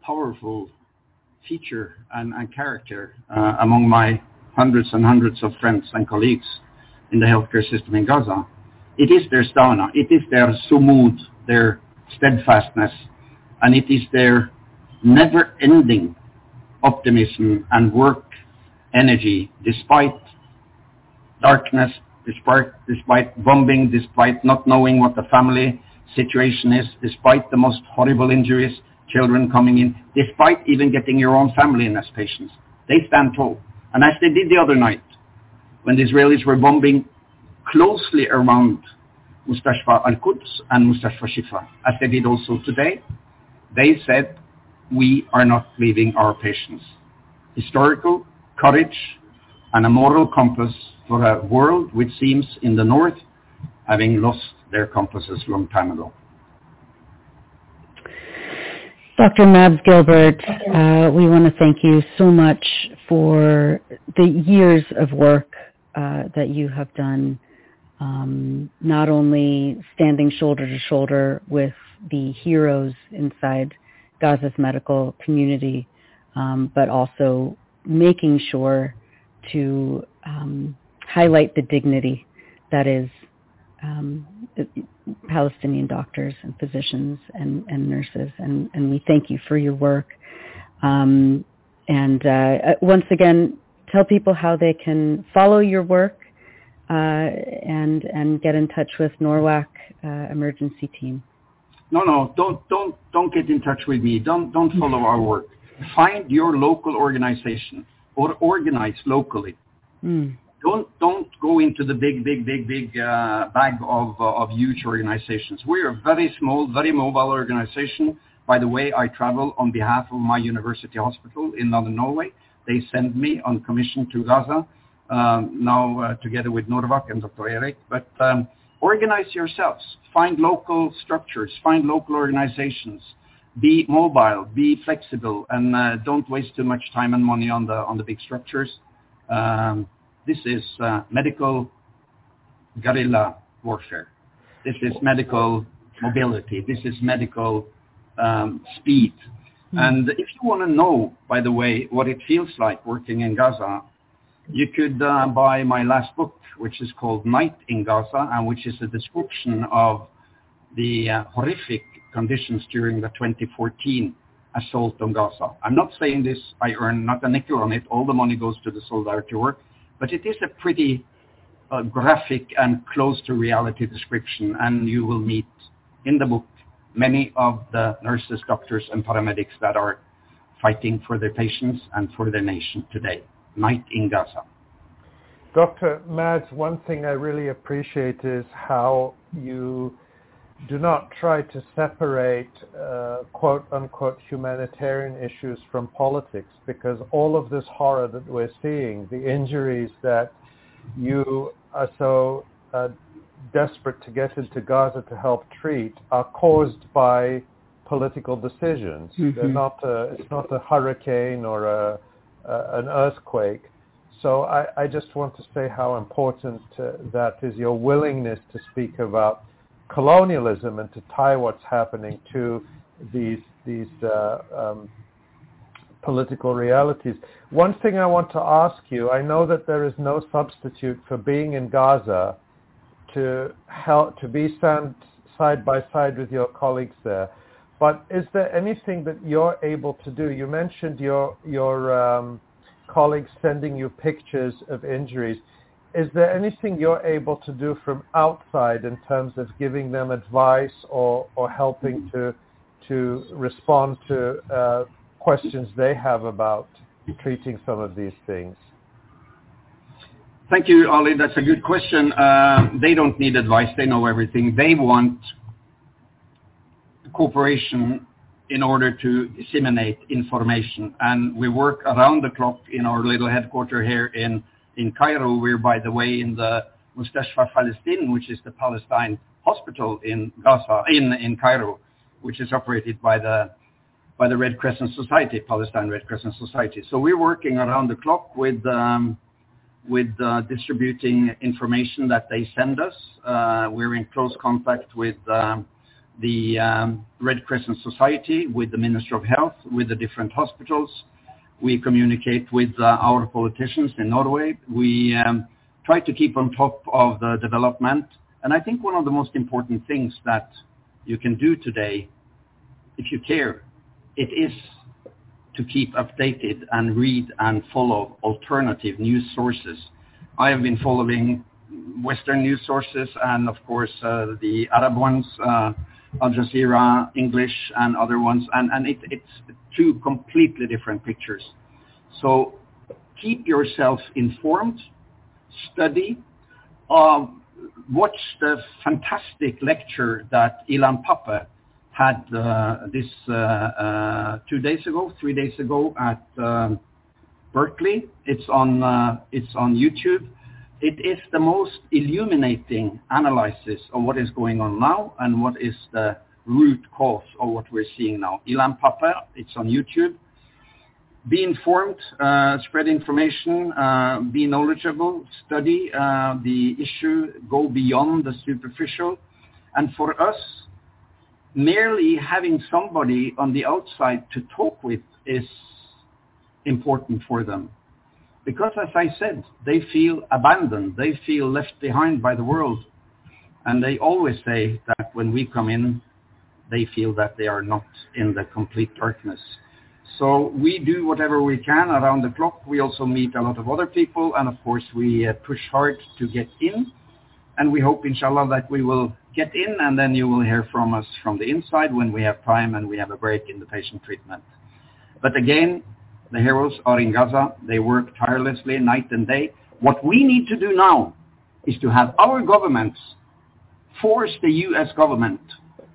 powerful feature and, and character uh, among my hundreds and hundreds of friends and colleagues in the healthcare system in Gaza. It is their stamina, it is their sumud, their steadfastness, and it is their never-ending optimism and work energy despite darkness, despite, despite bombing, despite not knowing what the family situation is, despite the most horrible injuries, children coming in, despite even getting your own family in as patients. They stand tall. And as they did the other night, when the Israelis were bombing closely around Mustashfa al-Quds and Mustashfa Shifa, as they did also today, they said, we are not leaving our patients. Historical courage and a moral compass for a world which seems in the north having lost their compasses long time ago. Dr. Mads Gilbert, uh, we want to thank you so much for the years of work uh, that you have done, um, not only standing shoulder to shoulder with the heroes inside Gaza's medical community, um, but also making sure to um, highlight the dignity that is um, Palestinian doctors and physicians and, and nurses, and, and, we thank you for your work. Um, and uh, uh, once again, tell people how they can follow your work uh, and and get in touch with NORWAC uh, emergency team. No, no, don't don't don't get in touch with me. Don't don't follow our work. Find your local organization or organize locally. Mm don't don't go into the big, big, big, big uh, bag of uh, of huge organizations. We're a very small, very mobile organization. By the way, I travel on behalf of my university hospital in Northern Norway. They send me on commission to Gaza um, now uh, together with NORWAC and Dr. Erik. But um, organize yourselves. Find local structures. Find local organizations. Be mobile. Be flexible, and uh, don't waste too much time and money on the on the big structures. Um, this is uh, medical guerrilla warfare. This is medical mobility. This is medical um, speed. Mm. And if you want to know, by the way, what it feels like working in Gaza, you could uh, buy my last book, which is called Night in Gaza, and which is a description of the uh, horrific conditions during the 2014 assault on Gaza. I'm not saying this, I earn not a nickel on it. All the money goes to the solidarity work. But it is a pretty uh, graphic and close to reality description, and you will meet in the book many of the nurses, doctors, and paramedics that are fighting for their patients and for their nation today. Night in Gaza. Dr. Mads, one thing I really appreciate is how you do not try to separate uh, quote unquote humanitarian issues from politics because all of this horror that we're seeing, the injuries that you are so uh, desperate to get into Gaza to help treat are caused by political decisions. Mm-hmm. They're not a, it's not a hurricane or a, a, an earthquake. So I, I, just want to say how important uh, that is, your willingness to speak about colonialism and to tie what's happening to these these uh, um, political realities. One thing I want to ask you, I know that there is no substitute for being in Gaza to help to be stand side by side with your colleagues there. But is there anything that you're able to do? You mentioned your your um, colleagues sending you pictures of injuries is there anything you're able to do from outside in terms of giving them advice or, or helping to to respond to uh, questions they have about treating some of these things? Thank you, Ali. That's a good question. Uh, they don't need advice. They know everything. They want cooperation in order to disseminate information. And we work around the clock in our little headquarters here in in Cairo. We're, by the way, in the Mustashfa Palestine, which is the Palestine hospital in Gaza, in, in Cairo, which is operated by the by the Red Crescent Society, Palestine Red Crescent Society. So we're working around the clock with um, with uh, distributing information that they send us. Uh, we're in close contact with um, the um, Red Crescent Society, with the Minister of Health, with the different hospitals. We communicate with uh, our politicians in Norway. We um, try to keep on top of the development. And I think one of the most important things that you can do today, if you care, it is to keep updated and read and follow alternative news sources. I have been following Western news sources and of course uh, the Arab ones, uh, Al Jazeera, English and other ones, and, and it, it's two completely different pictures. So keep yourself informed, study, uh, watch the fantastic lecture that Ilan Pappé had uh, this uh, uh, two days ago, three days ago at um, Berkeley. It's on uh, it's on YouTube. It is the most illuminating analysis of what is going on now and what is the root cause of what we're seeing now. Ilan Pappé, it's on YouTube. Be informed, uh, spread information, uh, be knowledgeable, study uh, the issue, go beyond the superficial. And for us, merely having somebody on the outside to talk with is important for them. Because as I said, they feel abandoned, they feel left behind by the world. And they always say that when we come in, they feel that they are not in the complete darkness. So we do whatever we can around the clock. We also meet a lot of other people, and of course we uh, push hard to get in. And we hope, inshallah, that we will get in, and then you will hear from us from the inside when we have time and we have a break in the patient treatment. But again, the heroes are in Gaza. They work tirelessly night and day. What we need to do now is to have our governments force the U.S. government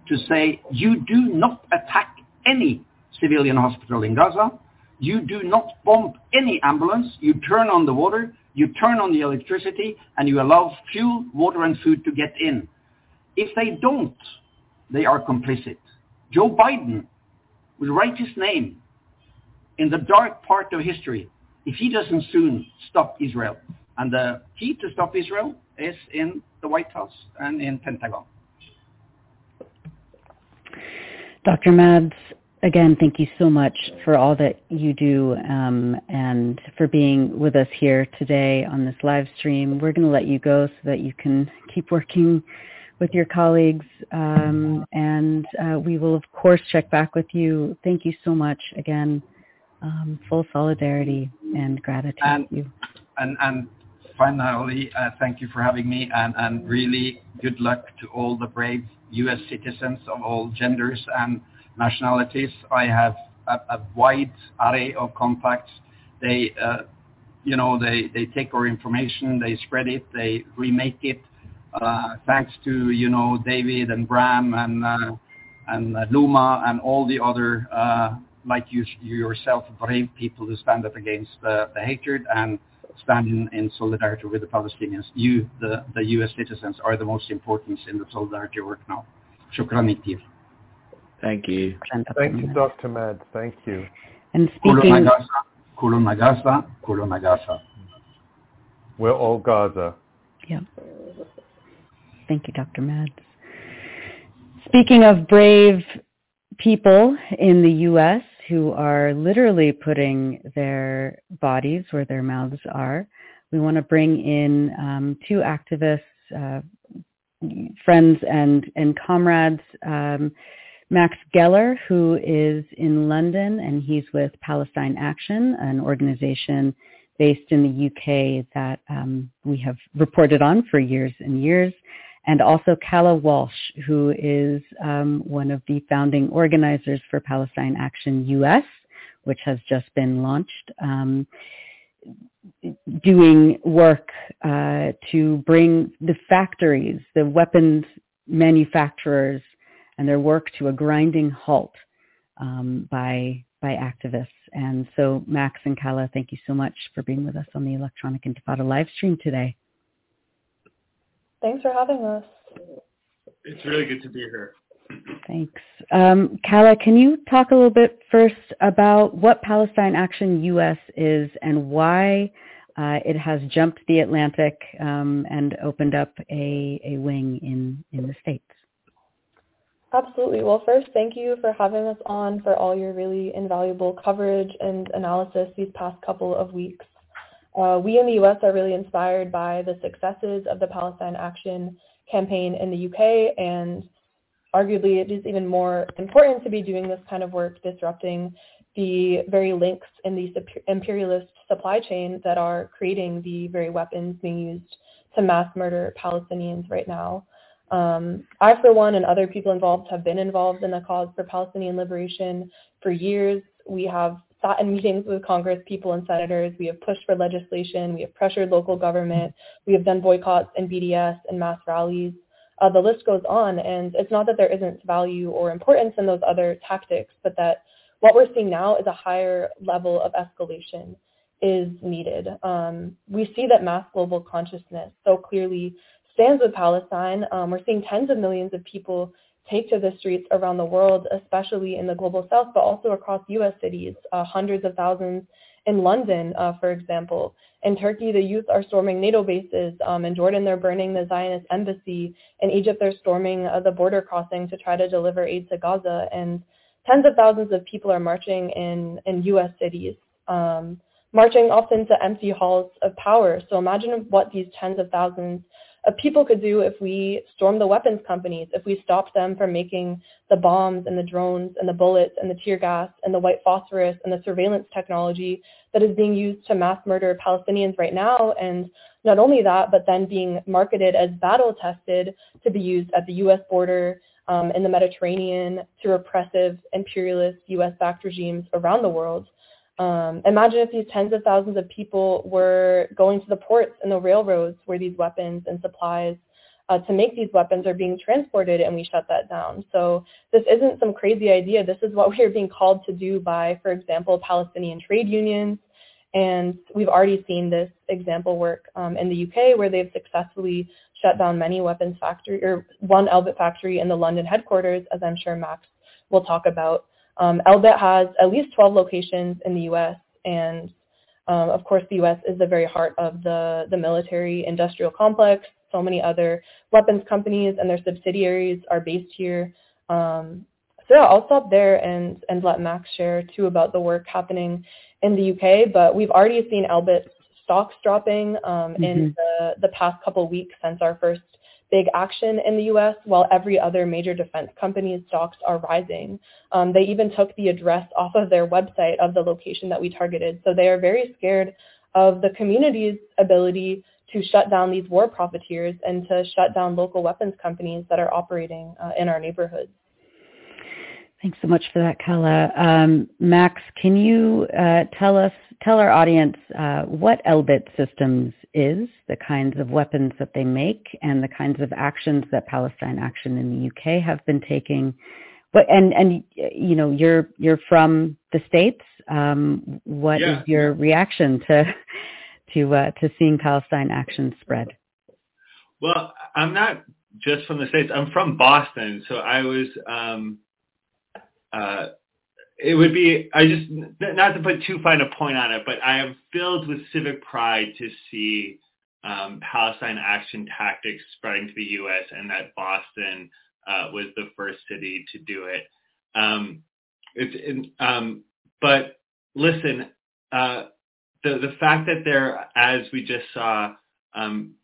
to say, you do not attack any civilian hospital in Gaza. You do not bomb any ambulance. You turn on the water. You turn on the electricity and you allow fuel, water and food to get in. If they don't, they are complicit. Joe Biden write his name in the dark part of history if he doesn't soon stop Israel. And the key to stop Israel is in the White House and in Pentagon. Dr. Mads, again, thank you so much for all that you do um, and for being with us here today on this live stream. We're going to let you go so that you can keep working with your colleagues, um, and uh, we will, of course, check back with you. Thank you so much again. Um, full solidarity and gratitude and, you. And, and finally, uh, thank you for having me, and, and really good luck to all the brave U.S. citizens of all genders and nationalities. I have a, a wide array of contacts. They, uh, you know, they, they take our information, they spread it, they remake it. Uh, thanks to, you know, David and Bram and, uh, and uh, Luma and all the other, uh, like you, you yourself, brave people who stand up against the, the hatred and stand in, in, solidarity with the Palestinians. You, the, the U.S. citizens, are the most important in the solidarity work now. Shukran Thank you. Thank you, Dr. Med. Thank you. And speaking... Kulun Gaza, Kulun Gaza, We're all Gaza. Yeah. Thank you, Dr. Mads. Speaking of brave people in the U.S., who are literally putting their bodies where their mouths are, we want to bring in um, two activists, uh, friends and, and comrades, um, Max Geller, who is in London, and he's with Palestine Action, an organization based in the UK that um, we have reported on for years and years, and also Calla Walsh, who is um, one of the founding organizers for Palestine Action US, which has just been launched. Um, doing work uh, to bring the factories, the weapons manufacturers, and their work to a grinding halt um, by by activists. And so, Max and Calla, thank you so much for being with us on the Electronic Intifada live stream today. Thanks for having us. It's really good to be here. Thanks. Um, Calla, can you talk a little bit first about what Palestine Action US is and why uh, it has jumped the Atlantic um, and opened up a, a wing in, in the States? Absolutely. Well, first, thank you for having us on for all your really invaluable coverage and analysis these past couple of weeks. Uh, we in the U.S. are really inspired by the successes of the Palestine Action campaign in the UK, and arguably it is even more important to be doing this kind of work disrupting the very links in the imperialist supply chain that are creating the very weapons being used to mass murder Palestinians right now. Um, I, for one, and other people involved have been involved in the cause for Palestinian liberation for years. We have sat in meetings with Congress people and senators. We have pushed for legislation. We have pressured local government. We have done boycotts and BDS and mass rallies. Uh, the list goes on, and it's not that there isn't value or importance in those other tactics, but that what we're seeing now is a higher level of escalation is needed. Um, we see that mass global consciousness so clearly stands with Palestine. Um, we're seeing tens of millions of people take to the streets around the world, especially in the global south, but also across U.S. cities, uh, hundreds of thousands in London, uh, for example. In Turkey, the youth are storming NATO bases. Um, in Jordan, they're burning the Zionist embassy. In Egypt, they're storming uh, the border crossing to try to deliver aid to Gaza. And tens of thousands of people are marching in, in U.S. cities, um, marching often to empty halls of power. So imagine what these tens of thousands people could do if we stormed the weapons companies, if we stopped them from making the bombs and the drones and the bullets and the tear gas and the white phosphorus and the surveillance technology that is being used to mass murder Palestinians right now. And not only that, but then being marketed as battle tested to be used at the U.S. border, um, in the Mediterranean, to repressive imperialist U.S.-backed regimes around the world. Um, imagine if these tens of thousands of people were going to the ports and the railroads where these weapons and supplies uh, to make these weapons are being transported and we shut that down. So this isn't some crazy idea. This is what we are being called to do by, for example, Palestinian trade unions. And we've already seen this example work um, in the UK where they've successfully shut down many weapons factory or one Elbit factory in the London headquarters, as I'm sure Max will talk about. Um, Elbit has at least 12 locations in the U.S. and um, of course the U.S. is the very heart of the, the military industrial complex. So many other weapons companies and their subsidiaries are based here. Um, so yeah, I'll stop there and, and let Max share too about the work happening in the UK. But we've already seen Elbit stocks dropping um, mm-hmm. in the, the past couple weeks since our first big action in the U.S., while every other major defense company's stocks are rising. Um, they even took the address off of their website of the location that we targeted. So they are very scared of the community's ability to shut down these war profiteers and to shut down local weapons companies that are operating uh, in our neighborhoods. Thanks so much for that, Calla. Um, Max, can you uh, tell us, tell our audience uh, what Elbit Systems is, the kinds of weapons that they make, and the kinds of actions that Palestine Action in the UK have been taking. But and and you know, you're you're from the states. Um, what yeah. is your reaction to to uh, to seeing Palestine Action spread? Well, I'm not just from the states. I'm from Boston, so I was. Um, uh, it would be I just not to put too fine a point on it, but I am filled with civic pride to see um, Palestine action tactics spreading to the U.S. and that Boston uh, was the first city to do it. Um, it's um, but listen, uh, the the fact that there, as we just saw, um,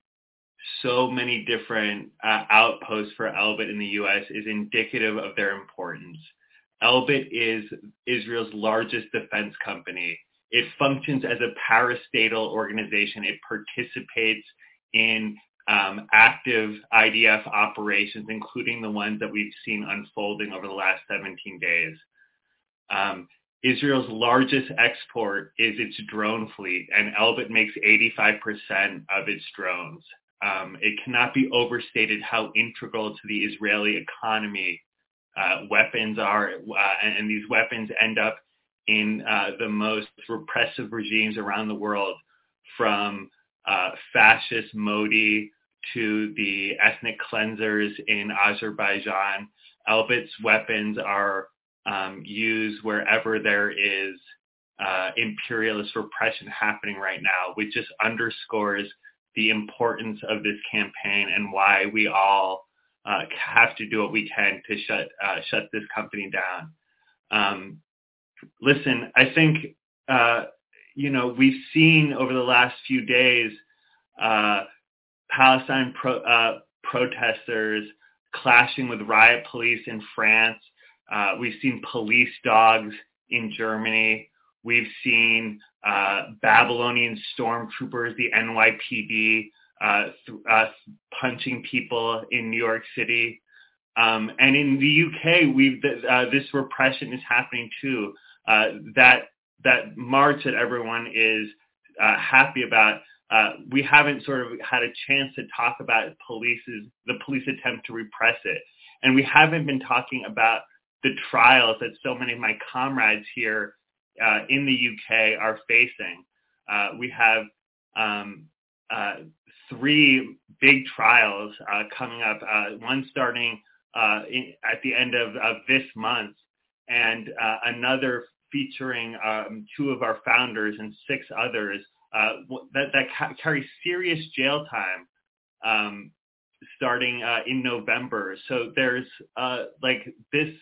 so many different uh, outposts for Elbit in the U.S. is indicative of their importance. Elbit is Israel's largest defense company. It functions as a parastatal organization. It participates in um, active IDF operations, including the ones that we've seen unfolding over the last 17 days. Um, Israel's largest export is its drone fleet, and Elbit makes 85% of its drones. Um, it cannot be overstated how integral to the Israeli economy uh, weapons are, uh, and, these weapons end up in uh, the most repressive regimes around the world, from uh, fascist Modi to the ethnic cleansers in Azerbaijan. Elbit's weapons are um, used wherever there is uh, imperialist repression happening right now, which just underscores the importance of this campaign and why we all have to do what we can to shut uh, shut this company down. Um, listen, I think uh, you know we've seen over the last few days uh, Palestine pro, protesters clashing with riot police in France. We've seen police dogs in Germany. We've seen Babylonian stormtroopers, the NYPD, uh, uh, punching people in New York City. Um, and in the UK, we've, uh, this repression is happening too. Uh, that that march that everyone is uh, happy about, we haven't sort of had a chance to talk about police's the police attempt to repress it, and we haven't been talking about the trials that so many of my comrades here uh, in the UK are facing. Uh, we have um, uh, three big trials uh, coming up, uh, one starting uh, in, at the end of, of this month, and another featuring um, two of our founders and six others that, that ca- carry serious jail time um, starting in November. So there's like this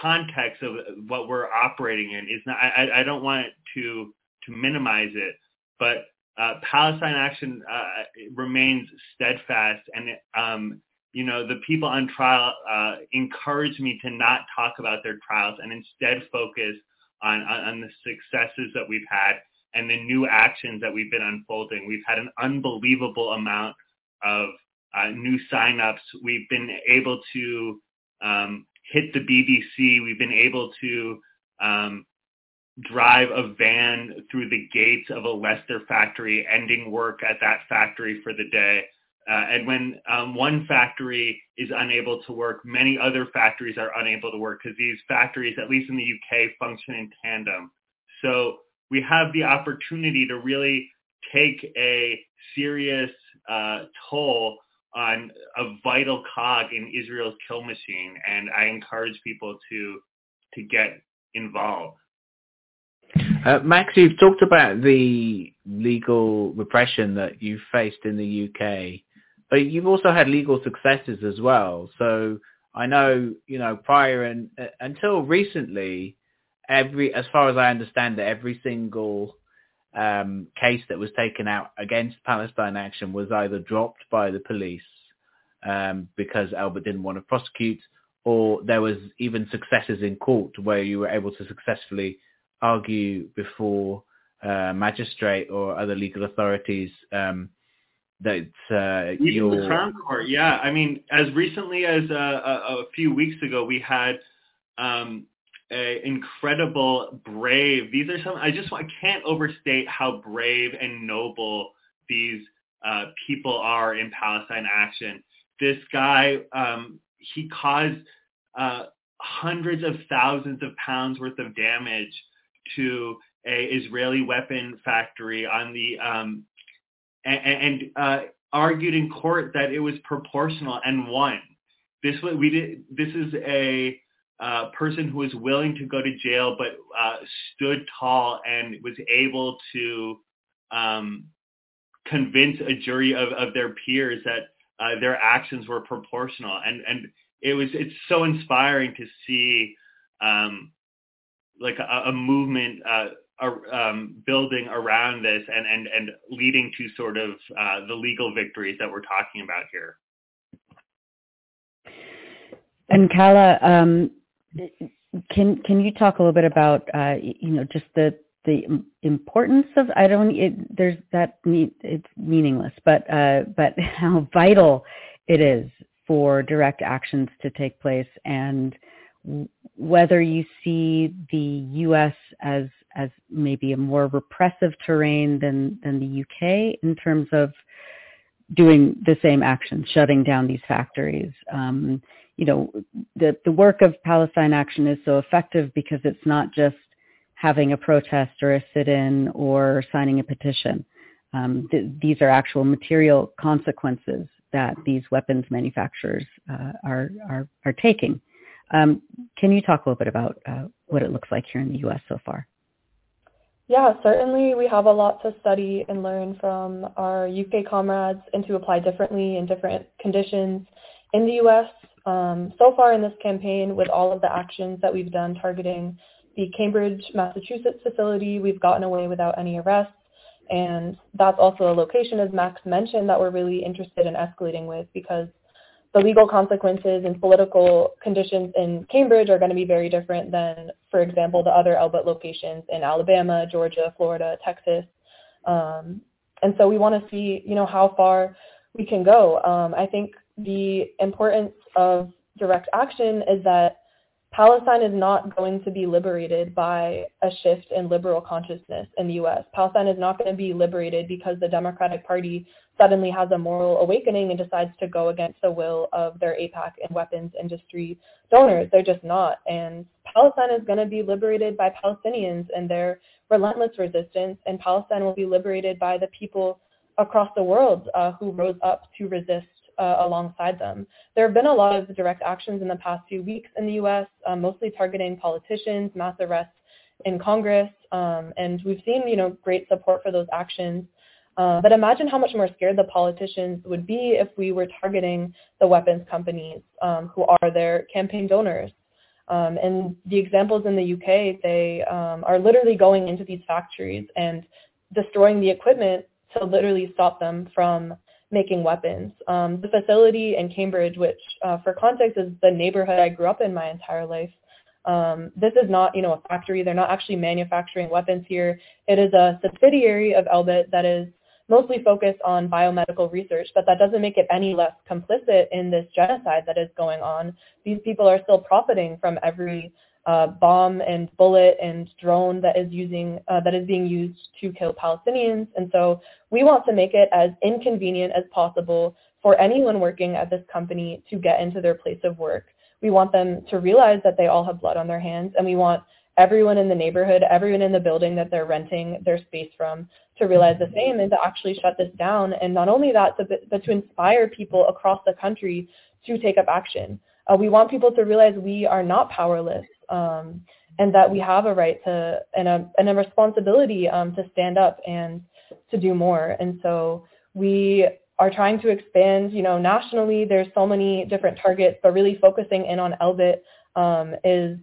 context of what we're operating in is not I, I don't want to to minimize it, but uh, Palestine Action uh, remains steadfast, and um, you know the people on trial uh, encourage me to not talk about their trials and instead focus on, on, on the successes that we've had and the new actions that we've been unfolding. We've had an unbelievable amount of uh, new signups. We've been able to um, hit the BBC. We've been able to um, drive a van through the gates of a Leicester factory, ending work at that factory for the day. Uh, and when um, one factory is unable to work, many other factories are unable to work because these factories, at least in the UK, function in tandem. So we have the opportunity to really take a serious uh, toll on a vital cog in Israel's kill machine, and I encourage people to to get involved. Uh, Max, you've talked about the legal repression that you faced in the UK, but you've also had legal successes as well. So I know, you know, prior and uh, until recently, every, as far as I understand it, every single um, case that was taken out against Palestine Action was either dropped by the police um, because Elbit didn't want to prosecute, or there was even successes in court where you were able to successfully argue before uh, magistrate or other legal authorities um, that uh, even the crown court. Yeah, I mean, as recently as uh, a, a, few weeks ago, we had um, a incredible, brave. These are some. I just I can't overstate how brave and noble these uh, people are in Palestine Action. This guy, um, he caused uh, hundreds of thousands of pounds worth of damage to a Israeli weapon factory on the um, and, and uh, argued in court that it was proportional and won. This we did. This is a uh, person who was willing to go to jail, but uh, stood tall and was able to um, convince a jury of, of their peers that uh, their actions were proportional. And and it was it's so inspiring to see um, like a, a movement uh, um, building around this and, and, and leading to sort of uh, the legal victories that we're talking about here. And Calla, um, can can you talk a little bit about uh, you know just the the importance of I don't it, there's that it's meaningless, but uh, but how vital it is for direct actions to take place and whether you see the U.S. as as maybe a more repressive terrain than than the UK in terms of doing the same action, shutting down these factories. Um, you know, the the work of Palestine Action is so effective because it's not just having a protest or a sit-in or signing a petition. Um, th- these are actual material consequences that these weapons manufacturers uh, are, are are taking. Um, can you talk a little bit about uh, what it looks like here in the U.S. so far? Yeah, certainly we have a lot to study and learn from our UK comrades and to apply differently in different conditions in the U.S. Um, so far in this campaign, with all of the actions that we've done targeting the Cambridge, Massachusetts facility, we've gotten away without any arrests. And that's also a location, as Max mentioned, that we're really interested in escalating with because the legal consequences and political conditions in Cambridge are going to be very different than, for example, the other Elbit locations in Alabama, Georgia, Florida, Texas. Um, and so we want to see, you know, how far we can go. Um, I think the importance of direct action is that Palestine is not going to be liberated by a shift in liberal consciousness in the U.S. Palestine is not going to be liberated because the Democratic Party suddenly has a moral awakening and decides to go against the will of their AIPAC and weapons industry donors. They're just not. And Palestine is going to be liberated by Palestinians and their relentless resistance, and Palestine will be liberated by the people across the world uh, who rose up to resist uh, alongside them. There have been a lot of direct actions in the past few weeks in the U.S., um, mostly targeting politicians, mass arrests in Congress, um, and we've seen, you know, great support for those actions. Uh, but imagine how much more scared the politicians would be if we were targeting the weapons companies um, who are their campaign donors. Um, and the examples in the UK, they um, are literally going into these factories and destroying the equipment to literally stop them from making weapons. Um, the facility in Cambridge, which uh, for context is the neighborhood I grew up in my entire life, um, this is not, you know, a factory. They're not actually manufacturing weapons here. It is a subsidiary of Elbit that is mostly focused on biomedical research, but that doesn't make it any less complicit in this genocide that is going on. These people are still profiting from every uh, bomb and bullet and drone that is using uh, that is being used to kill Palestinians. And so we want to make it as inconvenient as possible for anyone working at this company to get into their place of work. We want them to realize that they all have blood on their hands, and we want everyone in the neighborhood, everyone in the building that they're renting their space from to realize the same and to actually shut this down. And not only that, but to inspire people across the country to take up action. Uh, we want people to realize we are not powerless um, and that we have a right to and a, and a responsibility um, to stand up and to do more. And so we are trying to expand, you know, nationally. There's so many different targets, but really focusing in on Elbit um, is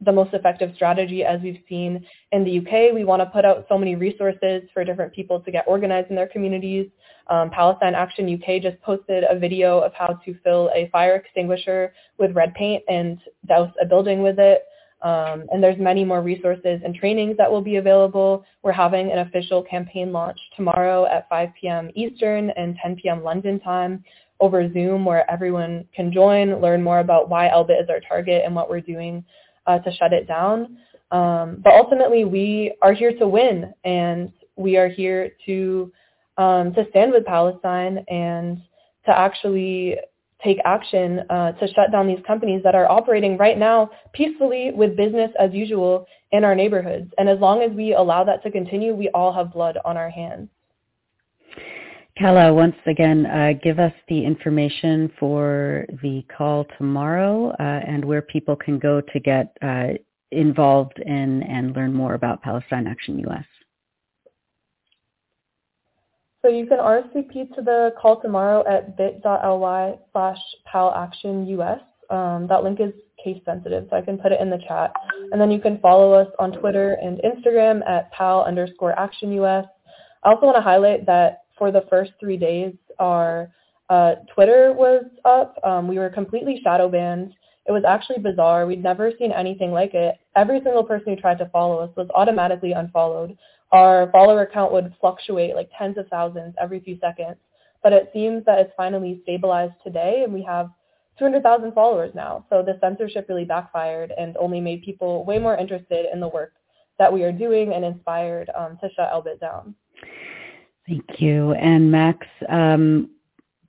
the most effective strategy as we've seen in the UK. We want to put out so many resources for different people to get organized in their communities. Um, Palestine Action UK just posted a video of how to fill a fire extinguisher with red paint and douse a building with it. Um, and there's many more resources and trainings that will be available. We're having an official campaign launch tomorrow at 5 p.m. Eastern and 10 p.m. London time over Zoom where everyone can join, learn more about why Elbit is our target and what we're doing uh, to shut it down. Um, but ultimately, we are here to win, and we are here to um, to stand with Palestine and to actually take action uh, to shut down these companies that are operating right now peacefully with business as usual in our neighborhoods. And as long as we allow that to continue, we all have blood on our hands. Calla, once again, uh, give us the information for the call tomorrow uh, and where people can go to get uh, involved in and learn more about Palestine Action US. So you can RSVP to the call tomorrow at bit.ly slash palactionus. Um, that link is case sensitive, so I can put it in the chat. And then you can follow us on Twitter and Instagram at pal underscore action US. I also want to highlight that for the first three days, our uh, Twitter was up. Um, we were completely shadow banned. It was actually bizarre. We'd never seen anything like it. Every single person who tried to follow us was automatically unfollowed. Our follower count would fluctuate like tens of thousands every few seconds. But it seems that it's finally stabilized today and we have 200,000 followers now. So the censorship really backfired and only made people way more interested in the work that we are doing and inspired um, to shut Elbit down. Thank you. And Max, um,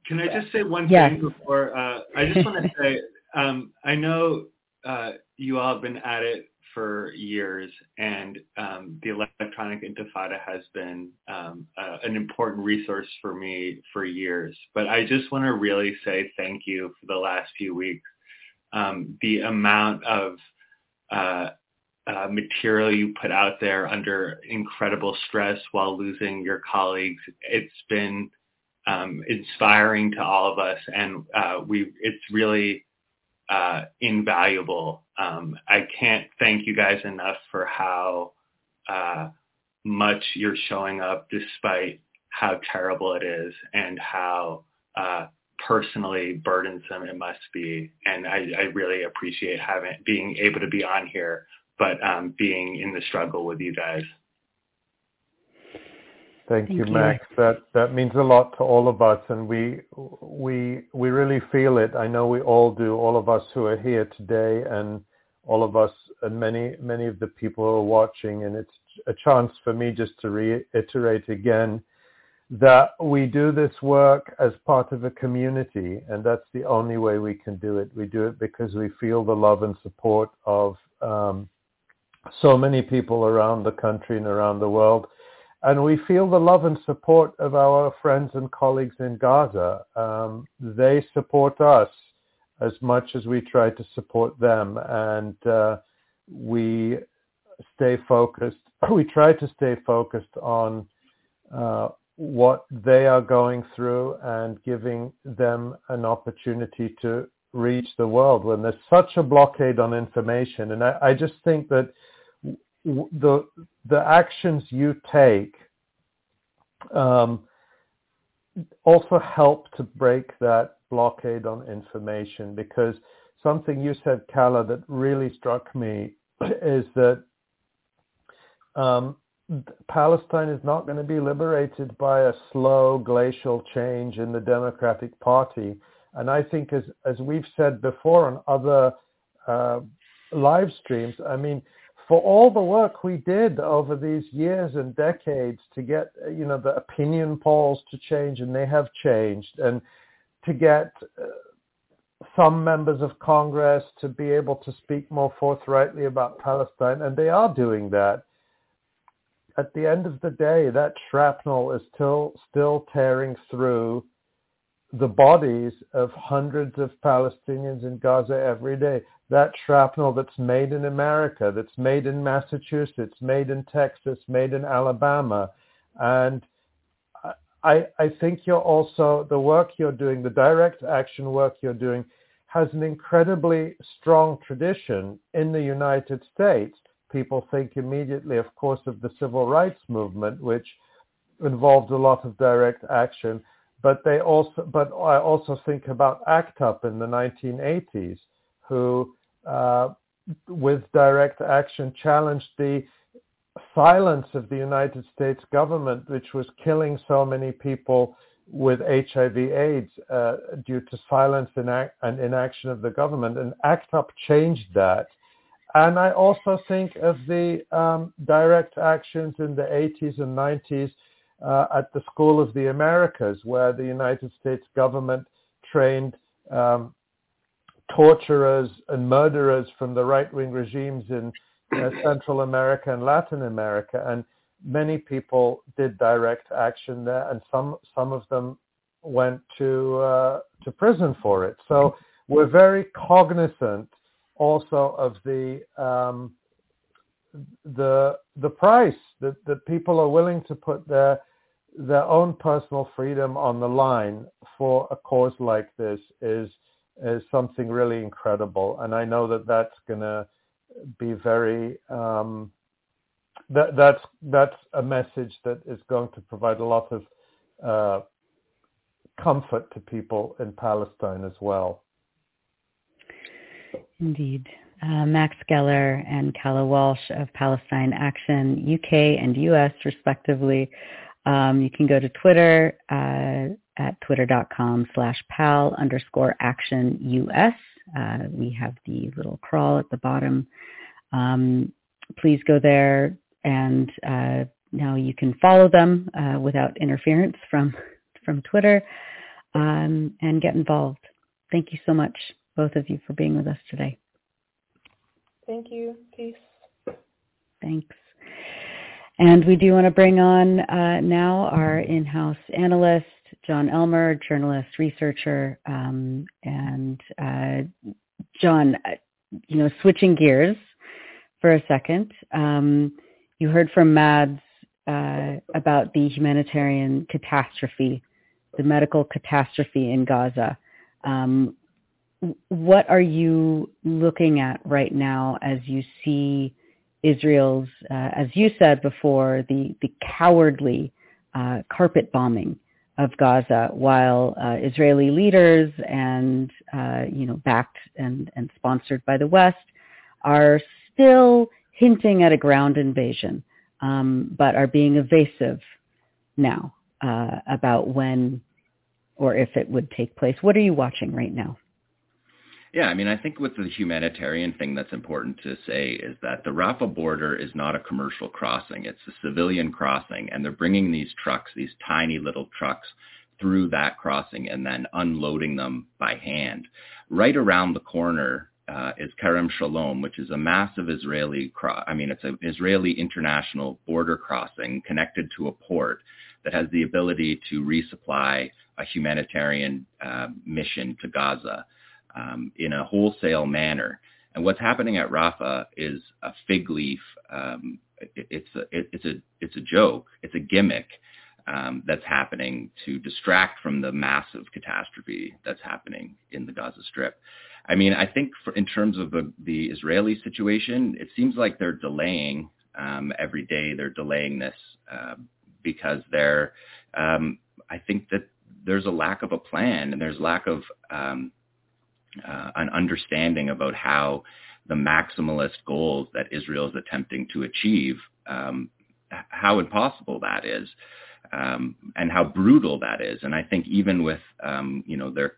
can I just say one yes. thing before? Uh, I just want to say, um, I know uh, you all have been at it for years, and um, the Electronic Intifada has been um, uh, an important resource for me for years. But I just want to really say thank you for the last few weeks. Um, the amount of uh, uh, material you put out there under incredible stress while losing your colleagues. It's been um, inspiring to all of us, and uh, we it's really uh, invaluable. Um, I can't thank you guys enough for how uh, much you're showing up despite how terrible it is and how uh, personally burdensome it must be. And I, I really appreciate having being able to be on here, but um, being in the struggle with you guys. Thank, Thank you, you. Max. That that means a lot to all of us, and we we we really feel it. I know we all do. All of us who are here today, and all of us, and many many of the people who are watching. And it's a chance for me just to reiterate again that we do this work as part of a community, and that's the only way we can do it. We do it because we feel the love and support of um, so many people around the country and around the world and we feel the love and support of our friends and colleagues in Gaza. Um, they support us as much as we try to support them, and uh, we stay focused. We try to stay focused on uh, what they are going through and giving them an opportunity to reach the world when there's such a blockade on information. And I, I just think that the the actions you take um, also help to break that blockade on information because something you said, Calla, that really struck me is that um, Palestine is not going to be liberated by a slow glacial change in the Democratic Party. And I think, as as we've said before on other uh, live streams, I mean, for all the work we did over these years and decades to get you know the opinion polls to change and they have changed and to get uh, some members of congress to be able to speak more forthrightly about palestine and they are doing that at the end of the day that shrapnel is still still tearing through the bodies of hundreds of palestinians in gaza every day that shrapnel that's made in America, that's made in Massachusetts, made in Texas, made in Alabama. And I, I think you're also, the work you're doing, the direct action work you're doing, has an incredibly strong tradition in the United States. People think immediately, of course, of the civil rights movement, which involved a lot of direct action. But they also, but I also think about ACT UP in the 1980s, who uh, with direct action challenged the silence of the United States government, which was killing so many people with HIV AIDS uh, due to silence and, and, inaction of the government. And ACT UP changed that. And I also think of the um, direct actions in the 80s and 90s uh, at the School of the Americas, where the United States government trained um, torturers and murderers from the right-wing regimes in uh, Central America and Latin America. And many people did direct action there, and some some of them went to uh, to prison for it. So we're very cognizant also of the um, the the price that, that people are willing to put their their own personal freedom on the line for a cause like this is is something really incredible. And I know that that's going to be very, um, that, that's, that's a message that is going to provide a lot of uh, comfort to people in Palestine as well. Indeed. Uh, Max Geller and Calla Walsh of Palestine Action UK and US, respectively. Um, you can go to Twitter uh, at twitter.com slash pal underscore action US. Uh, we have the little crawl at the bottom. Um, please go there and uh, now you can follow them uh, without interference from, from Twitter um, and get involved. Thank you so much, both of you, for being with us today. Thank you. Peace. Thanks. And we do want to bring on uh, now our in-house analyst, Jon Elmer, journalist, researcher, um, and uh, uh, you know, switching gears for a second. Um, you heard from Mads uh, about the humanitarian catastrophe the medical catastrophe in Gaza. Um, what are you looking at right now as you see Israel's, uh, as you said before, the, the cowardly uh, carpet bombing of Gaza, while uh, Israeli leaders and uh, you know backed and, and sponsored by the West are still hinting at a ground invasion, um, but are being evasive now uh, about when or if it would take place. What are you watching right now? Yeah, I mean, I think with the humanitarian thing that's important to say is that the Rafah border is not a commercial crossing. It's a civilian crossing, and they're bringing these trucks, these tiny little trucks, through that crossing and then unloading them by hand. Right around the corner uh, is Kerem Shalom, which is a massive Israeli, cro- I mean, it's an Israeli international border crossing connected to a port that has the ability to resupply a humanitarian uh, mission to Gaza um, in a wholesale manner. And what's happening at Rafah is a fig leaf. Um, it, it's a it, it's a it's a joke. It's a gimmick um, that's happening to distract from the massive catastrophe that's happening in the Gaza Strip. I mean, I think for, in terms of the, the Israeli situation, it seems like they're delaying um, every day. They're delaying this uh, because they're. Um, I think that there's a lack of a plan and there's lack of um, uh, an understanding about how the maximalist goals that Israel is attempting to achieve, um, how impossible that is, um, and how brutal that is. And I think even with um, you know their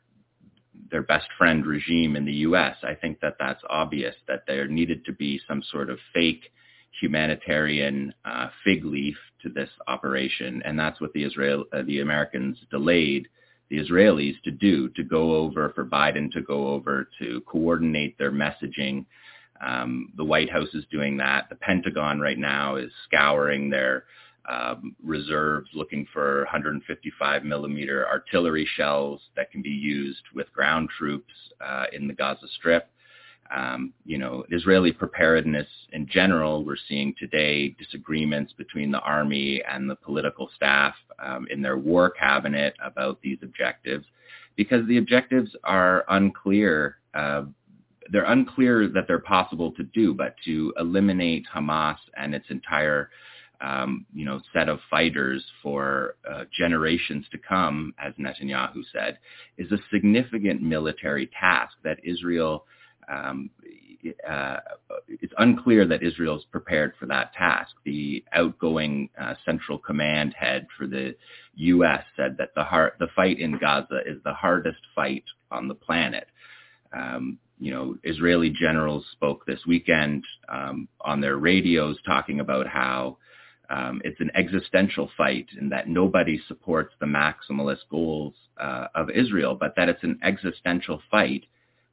their best friend regime in the U.S., I think that that's obvious that there needed to be some sort of fake humanitarian uh, fig leaf to this operation, and that's what the Israel uh, the Americans delayed the Israelis to do, to go over, for Biden to go over, to coordinate their messaging. Um, the White House is doing that. The Pentagon right now is scouring their um, reserves, looking for 155 millimeter artillery shells that can be used with ground troops uh, in the Gaza Strip. Um, you know, Israeli preparedness in general, we're seeing today disagreements between the army and the political staff um, in their war cabinet about these objectives because the objectives are unclear. Uh, they're unclear that they're possible to do, but to eliminate Hamas and its entire um, you know, set of fighters for uh, generations to come, as Netanyahu said, is a significant military task that Israel um, uh, it's unclear that Israel is prepared for that task. The outgoing uh, Central Command head for the U.S. said that the the fight in Gaza is the hardest fight on the planet. Um, you know, Israeli generals spoke this weekend um, on their radios talking about how um, it's an existential fight and that nobody supports the maximalist goals uh, of Israel, but that it's an existential fight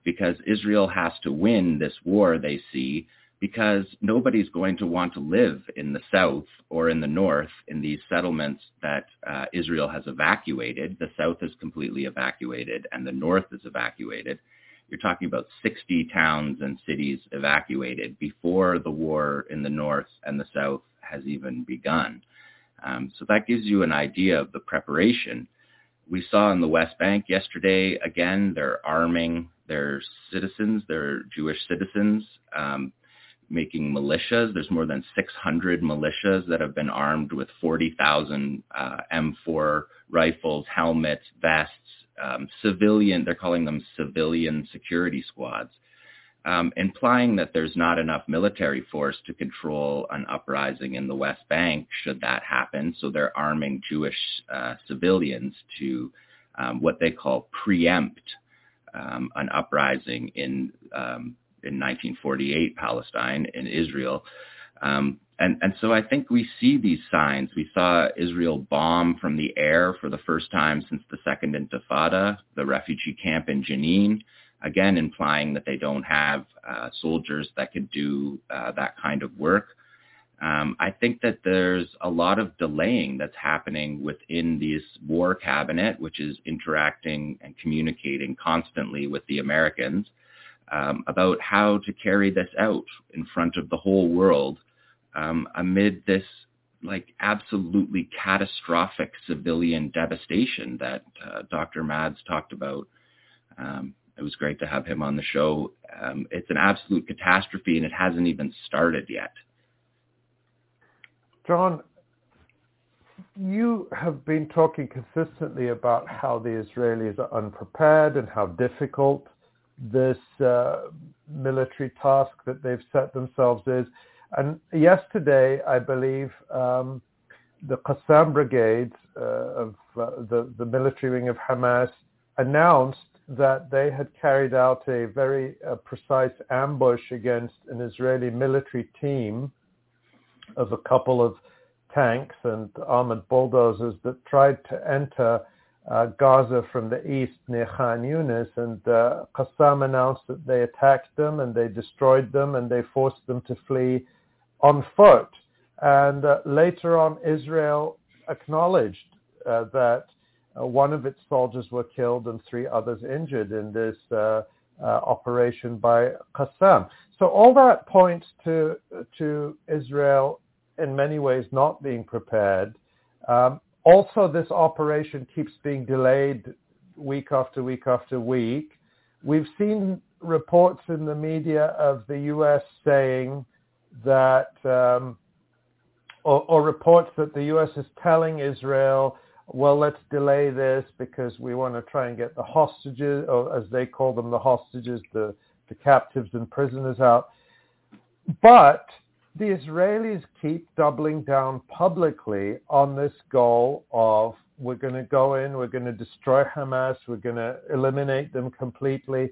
because Israel has to win this war they see because nobody's going to want to live in the south or in the north in these settlements that uh, Israel has evacuated. The south is completely evacuated and the north is evacuated. You're talking about 60 towns and cities evacuated before the war in the north and the south has even begun. Um, so that gives you an idea of the preparation. We saw in the West Bank yesterday, again, they're arming their citizens, their Jewish citizens, um, making militias. There's more than 600 militias that have been armed with 40,000 uh, M4 rifles, helmets, vests, um, civilian, they're calling them civilian security squads, um, implying that there's not enough military force to control an uprising in the West Bank should that happen. So they're arming Jewish uh, civilians to um, what they call preempt um, an uprising in um, in 1948 Palestine in Israel. Um, and, and so I think we see these signs. We saw Israel bomb from the air for the first time since the Second Intifada, the refugee camp in Jenin, again implying that they don't have uh, soldiers that could do uh, that kind of work. Um, I think that there's a lot of delaying that's happening within this war cabinet, which is interacting and communicating constantly with the Americans um, about how to carry this out in front of the whole world um, amid this like absolutely catastrophic civilian devastation that uh, Dr. Mads talked about. Um, it was great to have him on the show. Um, it's an absolute catastrophe, and it hasn't even started yet. Jon, you have been talking consistently about how the Israelis are unprepared and how difficult this uh, military task that they've set themselves is. And yesterday, I believe, um, the Qassam brigades uh, of uh, the, the military wing of Hamas announced that they had carried out a very uh, precise ambush against an Israeli military team of a couple of tanks and armored bulldozers that tried to enter uh, Gaza from the east near Khan Yunis. And uh, Qassam announced that they attacked them and they destroyed them and they forced them to flee on foot. And uh, later on, Israel acknowledged uh, that uh, one of its soldiers were killed and three others injured in this uh, operation by Qassam. So all that points to to Israel in many ways not being prepared. Um, also, this operation keeps being delayed week after week after week. We've seen reports in the media of the U.S. saying that, um, or, or reports that the U.S. is telling Israel, well, let's delay this because we want to try and get the hostages, or as they call them, the hostages, the, the captives and prisoners out. But the Israelis keep doubling down publicly on this goal of we're going to go in, we're going to destroy Hamas, we're going to eliminate them completely.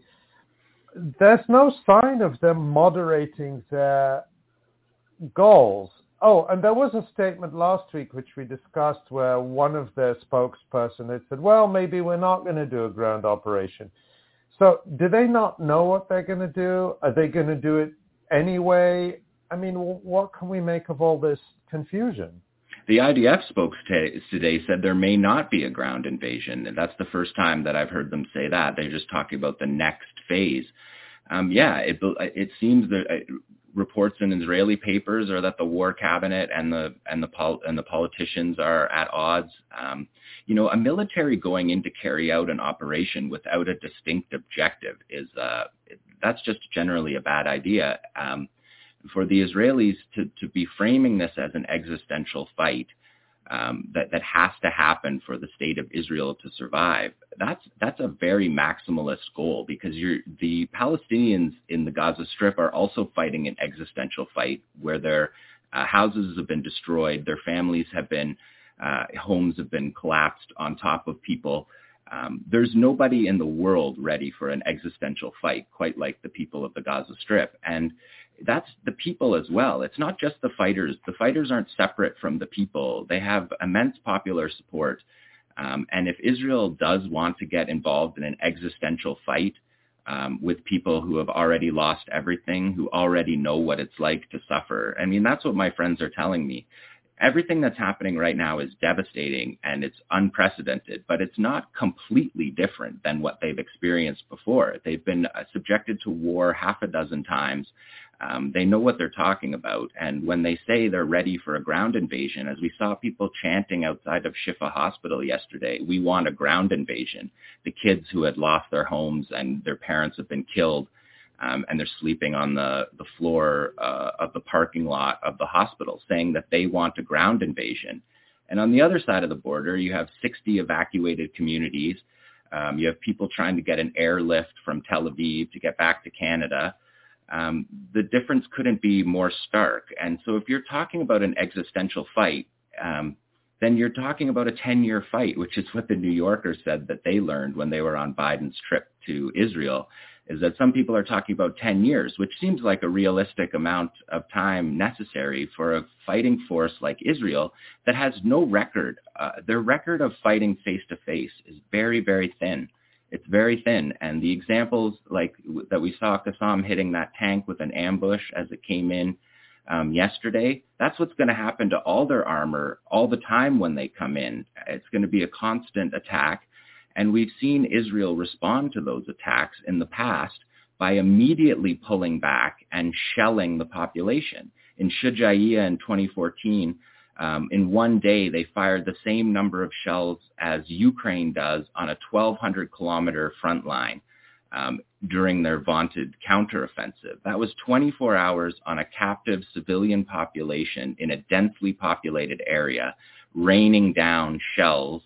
There's no sign of them moderating their goals. Oh, and there was a statement last week which we discussed where one of their spokesperson had said, well, maybe we're not going to do a ground operation. So do they not know what they're going to do? Are they going to do it anyway? I mean, what can we make of all this confusion? The IDF spokesperson today said there may not be a ground invasion. And that's the first time that I've heard them say that. They're just talking about the next phase. Um, yeah, it, it seems that reports in Israeli papers are that the war cabinet and the and the pol- and the politicians are at odds. Um, you know, a military going in to carry out an operation without a distinct objective is uh, that's just generally a bad idea. Um, for the Israelis to to be framing this as an existential fight um, that that has to happen for the state of Israel to survive. That's that's a very maximalist goal because the Palestinians in the Gaza Strip are also fighting an existential fight where their uh, houses have been destroyed, their families have been uh, homes have been collapsed on top of people. Um, there's nobody in the world ready for an existential fight quite like the people of the Gaza Strip, and that's the people as well. It's not just the fighters. The fighters aren't separate from the people. They have immense popular support. Um, and if Israel does want to get involved in an existential fight um, with people who have already lost everything, who already know what it's like to suffer, I mean, that's what my friends are telling me everything that's happening right now is devastating and it's unprecedented, but it's not completely different than what they've experienced before. They've been uh, subjected to war half a dozen times. Um, they know what they're talking about. And when they say they're ready for a ground invasion, as we saw people chanting outside of Shifa Hospital yesterday, we want a ground invasion. The kids who had lost their homes and their parents have been killed um, and they're sleeping on the, the floor uh, of the parking lot of the hospital, saying that they want a ground invasion. And on the other side of the border, you have 60 evacuated communities. Um, you have people trying to get an airlift from Tel Aviv to get back to Canada. Um, the difference couldn't be more stark. And so if you're talking about an existential fight, um, then you're talking about a 10-year fight, which is what the New Yorker said that they learned when they were on Biden's trip to Israel is that some people are talking about 10 years, which seems like a realistic amount of time necessary for a fighting force like Israel that has no record. Uh, their record of fighting face to face is very, very thin. It's very thin. And the examples like that we saw Qassam hitting that tank with an ambush as it came in um, yesterday, that's what's going to happen to all their armor all the time when they come in. It's going to be a constant attack and we've seen Israel respond to those attacks in the past by immediately pulling back and shelling the population. In Shujaiya in 2014, Um, in one day, they fired the same number of shells as Ukraine does on a 1,200 kilometer front line um, during their vaunted counteroffensive. That was 24 hours on a captive civilian population in a densely populated area, raining down shells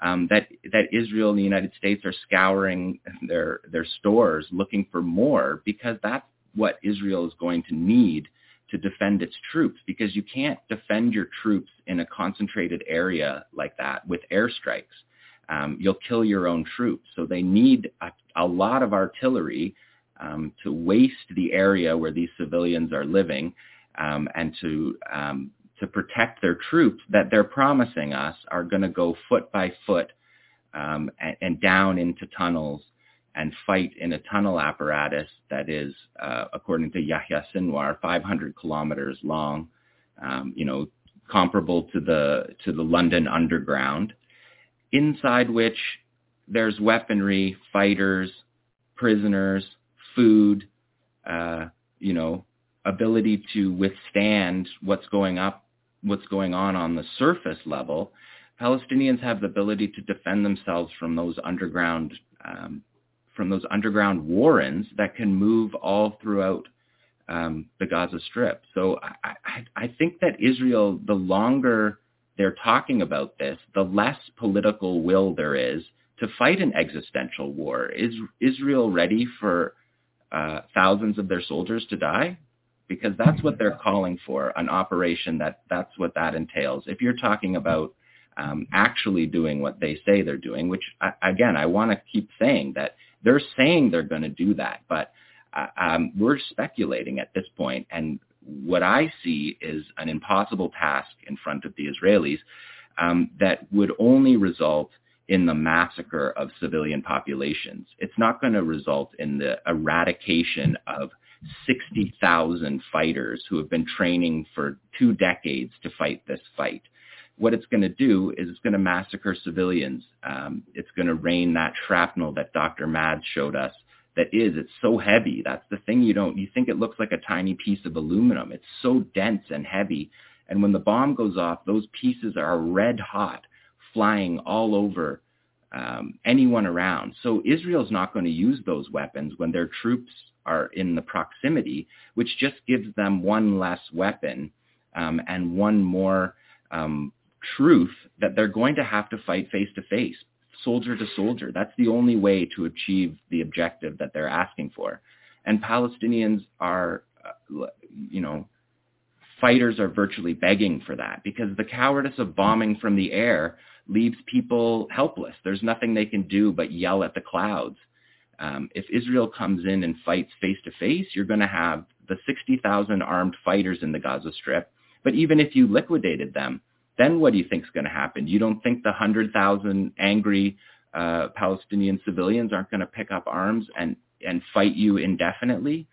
um, that that Israel and the United States are scouring their their stores looking for more because that's what Israel is going to need to defend its troops because you can't defend your troops in a concentrated area like that with airstrikes. Um, you'll kill your own troops. So they need a, a lot of artillery um, to waste the area where these civilians are living um, and to um, to protect their troops that they're promising us are going to go foot by foot um, and, and, down into tunnels and fight in a tunnel apparatus that is, uh, according to Yahya Sinwar, 500 kilometers long, um, you know, comparable to the to the London Underground, inside which there's weaponry, fighters, prisoners, food, uh, you know, ability to withstand what's going up, what's going on on the surface level. Palestinians have the ability to defend themselves from those underground um, from those underground warrens that can move all throughout um, the Gaza Strip. So I, I, I think that Israel, the longer they're talking about this, the less political will there is to fight an existential war. Is Israel ready for uh, thousands of their soldiers to die? Because that's what they're calling for, an operation that that's what that entails. If you're talking about um, actually doing what they say they're doing, which I, again, I want to keep saying that they're saying they're going to do that, but um, we're speculating at this point. And what I see is an impossible task in front of the Israelis um, that would only result in the massacre of civilian populations. It's not going to result in the eradication of 60,000 fighters who have been training for two decades to fight this fight what it's going to do is it's going to massacre civilians. Um, it's going to rain that shrapnel that Dr. Mads showed us. That is, it's so heavy. That's the thing you don't, you think it looks like a tiny piece of aluminum. It's so dense and heavy. And when the bomb goes off, those pieces are red hot, flying all over um, anyone around. So Israel's not going to use those weapons when their troops are in the proximity, which just gives them one less weapon um, and one more um, truth that they're going to have to fight face to face, soldier to soldier. That's the only way to achieve the objective that they're asking for. And Palestinians are, uh, you know, fighters are virtually begging for that because the cowardice of bombing from the air leaves people helpless. There's nothing they can do but yell at the clouds. Um, if Israel comes in and fights face to face, you're going to have the 60,000 armed fighters in the Gaza Strip. But even if you liquidated them, then what do you think is going to happen? You don't think the 100,000 angry uh, Palestinian civilians aren't going to pick up arms and, and fight you indefinitely?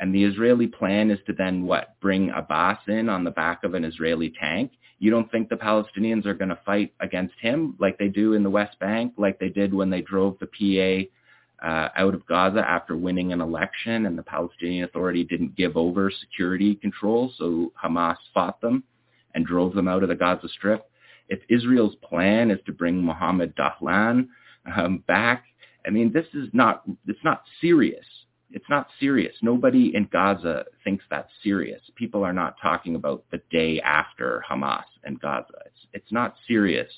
And the Israeli plan is to then what? Bring Abbas in on the back of an Israeli tank? You don't think the Palestinians are going to fight against him like they do in the West Bank, like they did when they drove the PA uh, out of Gaza after winning an election and the Palestinian Authority didn't give over security control, so Hamas fought them? And drove them out of the Gaza Strip. If Israel's plan is to bring Mohammed Dahlan um, back, I mean, this is not, it's not serious. It's not serious. Nobody in Gaza thinks that's serious. People are not talking about the day after Hamas and Gaza. It's, it's not serious.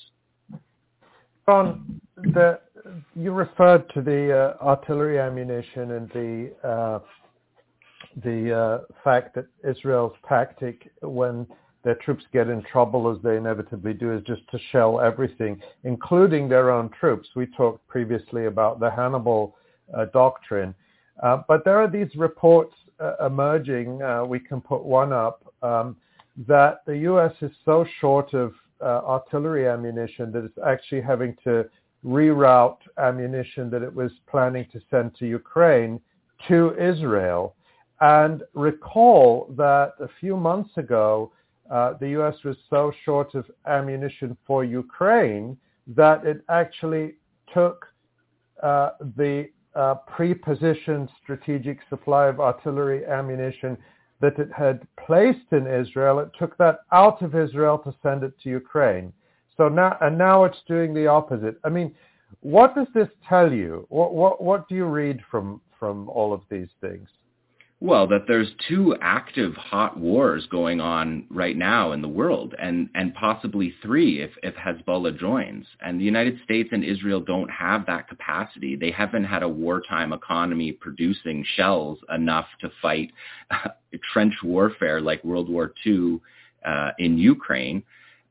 Ron, the, you referred to the uh, artillery ammunition and the uh, the uh, fact that Israel's tactic when their troops get in trouble as they inevitably do is just to shell everything, including their own troops. We talked previously about the Hannibal uh, doctrine. Uh, but there are these reports uh, emerging, uh, we can put one up, um, that the U.S. is so short of uh, artillery ammunition that it's actually having to reroute ammunition that it was planning to send to Ukraine to Israel. And recall that a few months ago, uh, the U.S. was so short of ammunition for Ukraine that it actually took uh, the uh, pre-positioned strategic supply of artillery ammunition that it had placed in Israel, it took that out of Israel to send it to Ukraine. So now, and now it's doing the opposite. I mean, what does this tell you? What, what, what do you read from, from all of these things? Well, that there's two active hot wars going on right now in the world, and, and possibly three if, if Hezbollah joins. And the United States and Israel don't have that capacity. They haven't had a wartime economy producing shells enough to fight trench warfare like World War II uh, in Ukraine.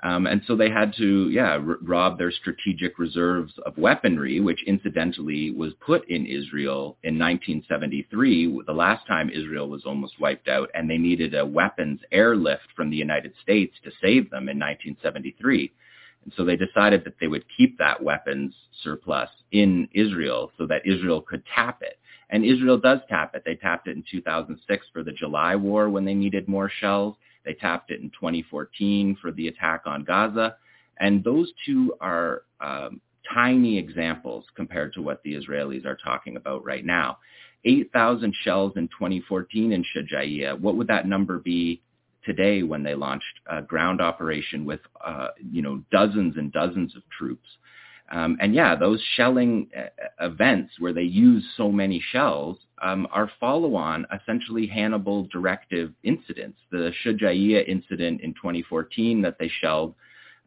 Um, and so they had to, yeah, r- rob their strategic reserves of weaponry, which incidentally was put in Israel in 1973, the last time Israel was almost wiped out, and they needed a weapons airlift from the United States to save them in 1973. And so they decided that they would keep that weapons surplus in Israel so that Israel could tap it. And Israel does tap it. They tapped it in 2006 for the July war when they needed more shells. They tapped it in 2014 for the attack on Gaza. And those two are um, tiny examples compared to what the Israelis are talking about right now. 8,000 shells in 2014 in Shujaiya. What would that number be today when they launched a ground operation with, uh, you know, dozens and dozens of troops? Um, and yeah, those shelling uh, events where they use so many shells um, are follow-on, essentially Hannibal directive incidents. The Shujaiya incident in 2014 that they shelled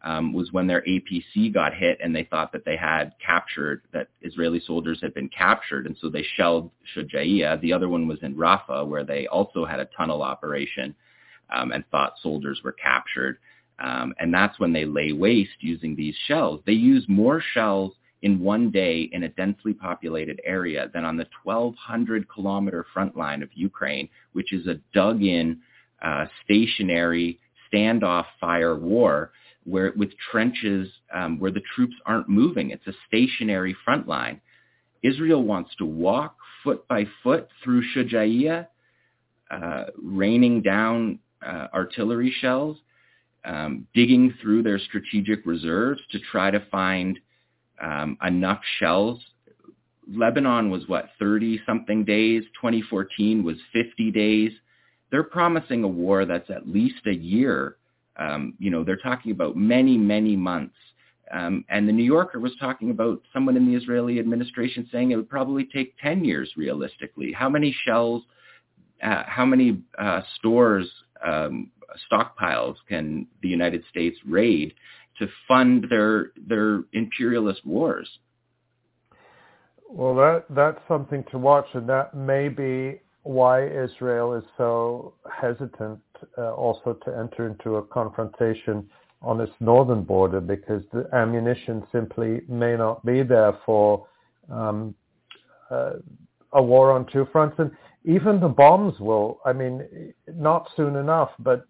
um, was when their APC got hit and they thought that they had captured, that Israeli soldiers had been captured, and so they shelled Shujaiya. The other one was in Rafah, where they also had a tunnel operation um, and thought soldiers were captured. Um, and that's when they lay waste using these shells. They use more shells in one day in a densely populated area than on the 1,200 kilometer front line of Ukraine, which is a dug-in, uh, stationary standoff fire war where with trenches um, where the troops aren't moving. It's a stationary front line. Israel wants to walk foot by foot through Shujaiya, uh, raining down uh, artillery shells um, digging through their strategic reserves to try to find um, enough shells. Lebanon was what 30 something days. 2014 was 50 days. They're promising a war that's at least a year. Um, you know, they're talking about many, many months. Um, and the New Yorker was talking about someone in the Israeli administration saying it would probably take 10 years realistically. How many shells, uh, how many uh, stores um, stockpiles can the United States raid to fund their their imperialist wars? Well, that that's something to watch, and that may be why Israel is so hesitant uh, also to enter into a confrontation on its northern border because the ammunition simply may not be there for um, uh, a war on two fronts. And even the bombs will, I mean, not soon enough, but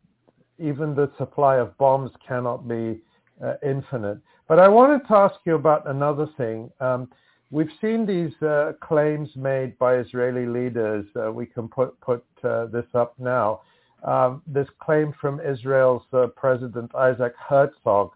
even the supply of bombs cannot be uh, infinite. But I wanted to ask you about another thing. Um, we've seen these uh, claims made by Israeli leaders. Uh, we can put put uh, this up now. Um, this claim from Israel's uh, President Isaac Herzog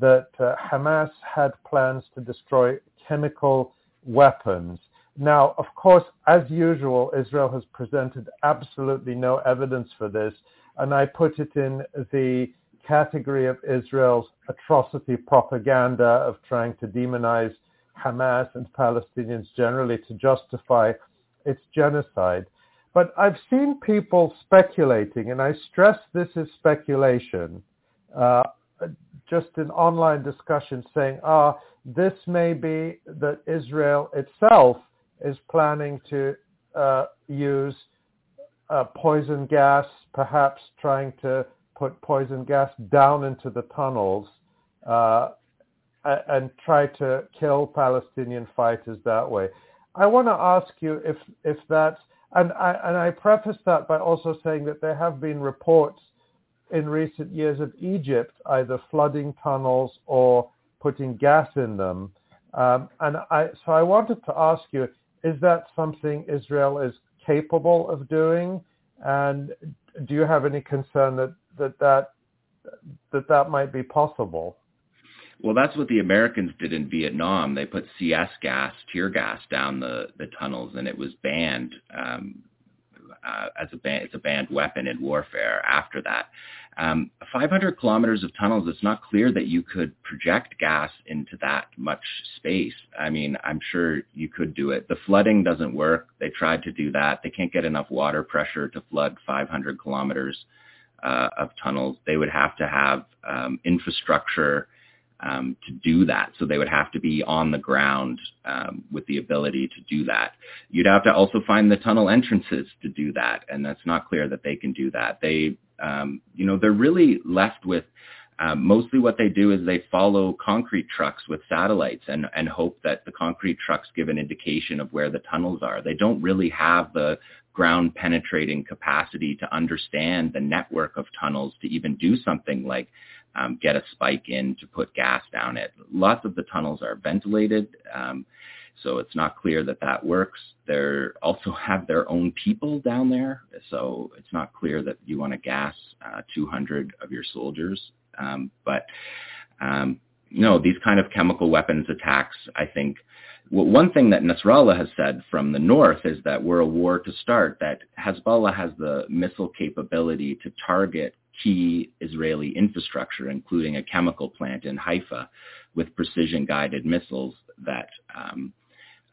that uh, Hamas had plans to destroy chemical weapons. Now, of course, as usual, Israel has presented absolutely no evidence for this and I put it in the category of Israel's atrocity propaganda of trying to demonize Hamas and Palestinians generally to justify its genocide. But I've seen people speculating, and I stress this is speculation, uh, just in online discussion saying, ah, this may be that Israel itself is planning to uh, use uh, poison gas, perhaps trying to put poison gas down into the tunnels uh, and try to kill Palestinian fighters that way. I want to ask you if if that's and I and I preface that by also saying that there have been reports in recent years of Egypt either flooding tunnels or putting gas in them. Um, and I so I wanted to ask you: Is that something Israel is capable of doing? And do you have any concern that that that that, that might be possible? Well, that's what the Americans did in Vietnam. They put CS gas, tear gas, down the the tunnels, and it was banned. Um, uh, as a ban- as a banned weapon in warfare after that. Um, 500 kilometers of tunnels, it's not clear that you could project gas into that much space. I mean, I'm sure you could do it. The flooding doesn't work. They tried to do that. They can't get enough water pressure to flood 500 kilometers uh, of tunnels. They would have to have um, infrastructure um, to do that. So they would have to be on the ground um, with the ability to do that. You'd have to also find the tunnel entrances to do that, and that's not clear that they can do that. They, um, you know, they're really left with um, mostly what they do is they follow concrete trucks with satellites and, and hope that the concrete trucks give an indication of where the tunnels are. They don't really have the ground penetrating capacity to understand the network of tunnels to even do something like um, get a spike in to put gas down it. Lots of the tunnels are ventilated, um, so it's not clear that that works. They also have their own people down there, so it's not clear that you want to gas uh, 200 of your soldiers. Um, but um, no, these kind of chemical weapons attacks, I think, one thing that Nasrallah has said from the north is that we're a war to start, that Hezbollah has the missile capability to target key Israeli infrastructure, including a chemical plant in Haifa with precision-guided missiles that um,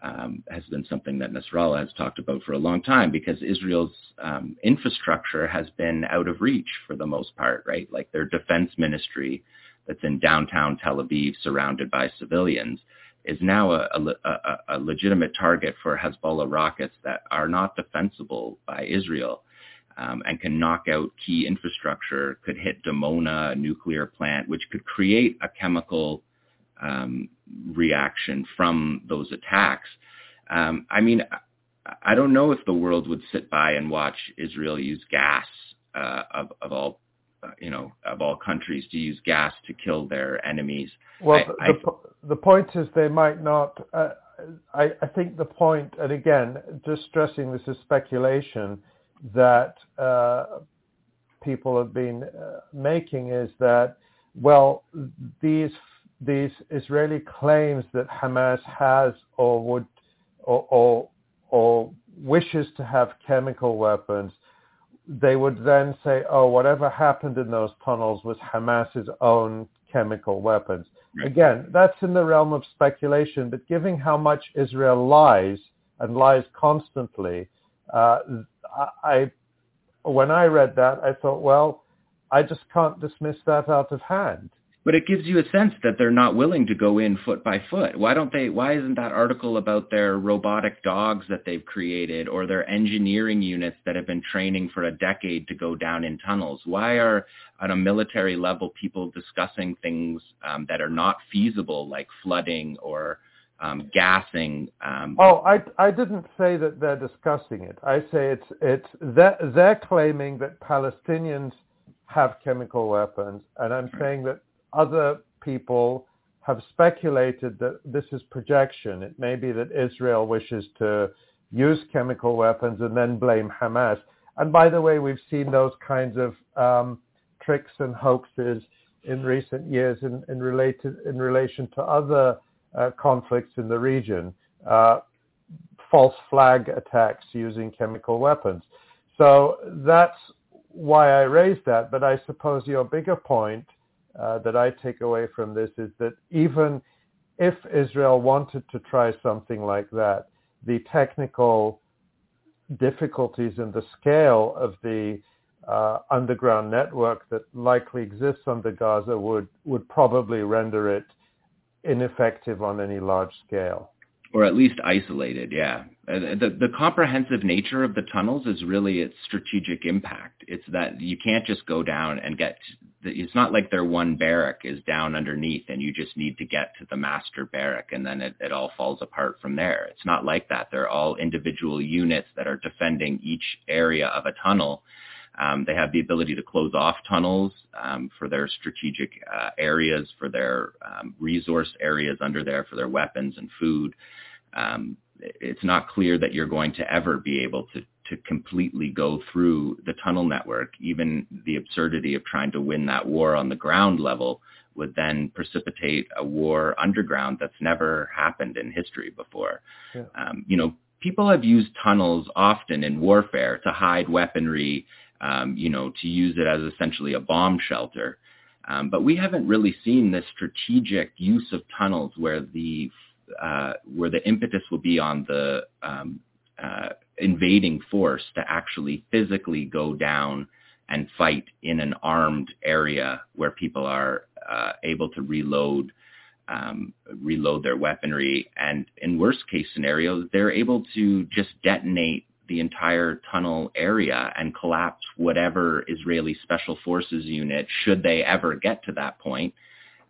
um, has been something that Nasrallah has talked about for a long time because Israel's um, infrastructure has been out of reach for the most part, right? Like their defense ministry that's in downtown Tel Aviv surrounded by civilians is now a, a, a, legitimate target for Hezbollah rockets that are not defensible by Israel um, and can knock out key infrastructure, could hit Dimona, a nuclear plant, which could create a chemical um, reaction from those attacks. Um, I mean, I don't know if the world would sit by and watch Israel use gas uh, of, of all you know, of all countries to use gas to kill their enemies. Well, I, the, I, the point is they might not. Uh, I, I think the point, and again, just stressing this is speculation, that uh, people have been uh, making is that, well, these these Israeli claims that Hamas has or would or, or, or wishes to have chemical weapons they would then say, oh, whatever happened in those tunnels was Hamas's own chemical weapons. Again, that's in the realm of speculation, but given how much Israel lies and lies constantly, uh, I, when I read that, I thought, well, I just can't dismiss that out of hand but it gives you a sense that they're not willing to go in foot by foot. Why don't they? Why isn't that article about their robotic dogs that they've created or their engineering units that have been training for a decade to go down in tunnels? Why are on a military level people discussing things um, that are not feasible, like flooding or um, gassing? Um, oh, I I didn't say that they're discussing it. I say it's it's they're, they're claiming that Palestinians have chemical weapons, and I'm saying that other people have speculated that this is projection. It may be that Israel wishes to use chemical weapons and then blame Hamas. And by the way, we've seen those kinds of um, tricks and hoaxes in recent years in, in, related, in relation to other conflicts in the region, uh, false flag attacks using chemical weapons. So that's why I raised that. But I suppose your bigger point uh, that I take away from this is that even if Israel wanted to try something like that, the technical difficulties and the scale of the uh, underground network that likely exists under Gaza would, would probably render it ineffective on any large scale or at least isolated. Yeah, the the comprehensive nature of the tunnels is really its strategic impact. It's that you can't just go down and get. It's not like their one barrack is down underneath, and you just need to get to the master barrack, and then it, it all falls apart from there. It's not like that. They're all individual units that are defending each area of a tunnel. Um, they have the ability to close off tunnels um, for their strategic uh, areas, for their um, resource areas under there, for their weapons and food um, it's not clear that you're going to ever be able to, to completely go through the tunnel network. Even the absurdity of trying to win that war on the ground level would then precipitate a war underground that's never happened in history before. Yeah. Um, you know, people have used tunnels often in warfare to hide weaponry, um, you know, to use it as essentially a bomb shelter. Um, but we haven't really seen this strategic use of tunnels where the uh, where the impetus will be on the um, uh, invading force to actually physically go down and fight in an armed area where people are uh, able to reload um, reload their weaponry and in worst case scenarios they're able to just detonate the entire tunnel area and collapse whatever Israeli special forces unit should they ever get to that point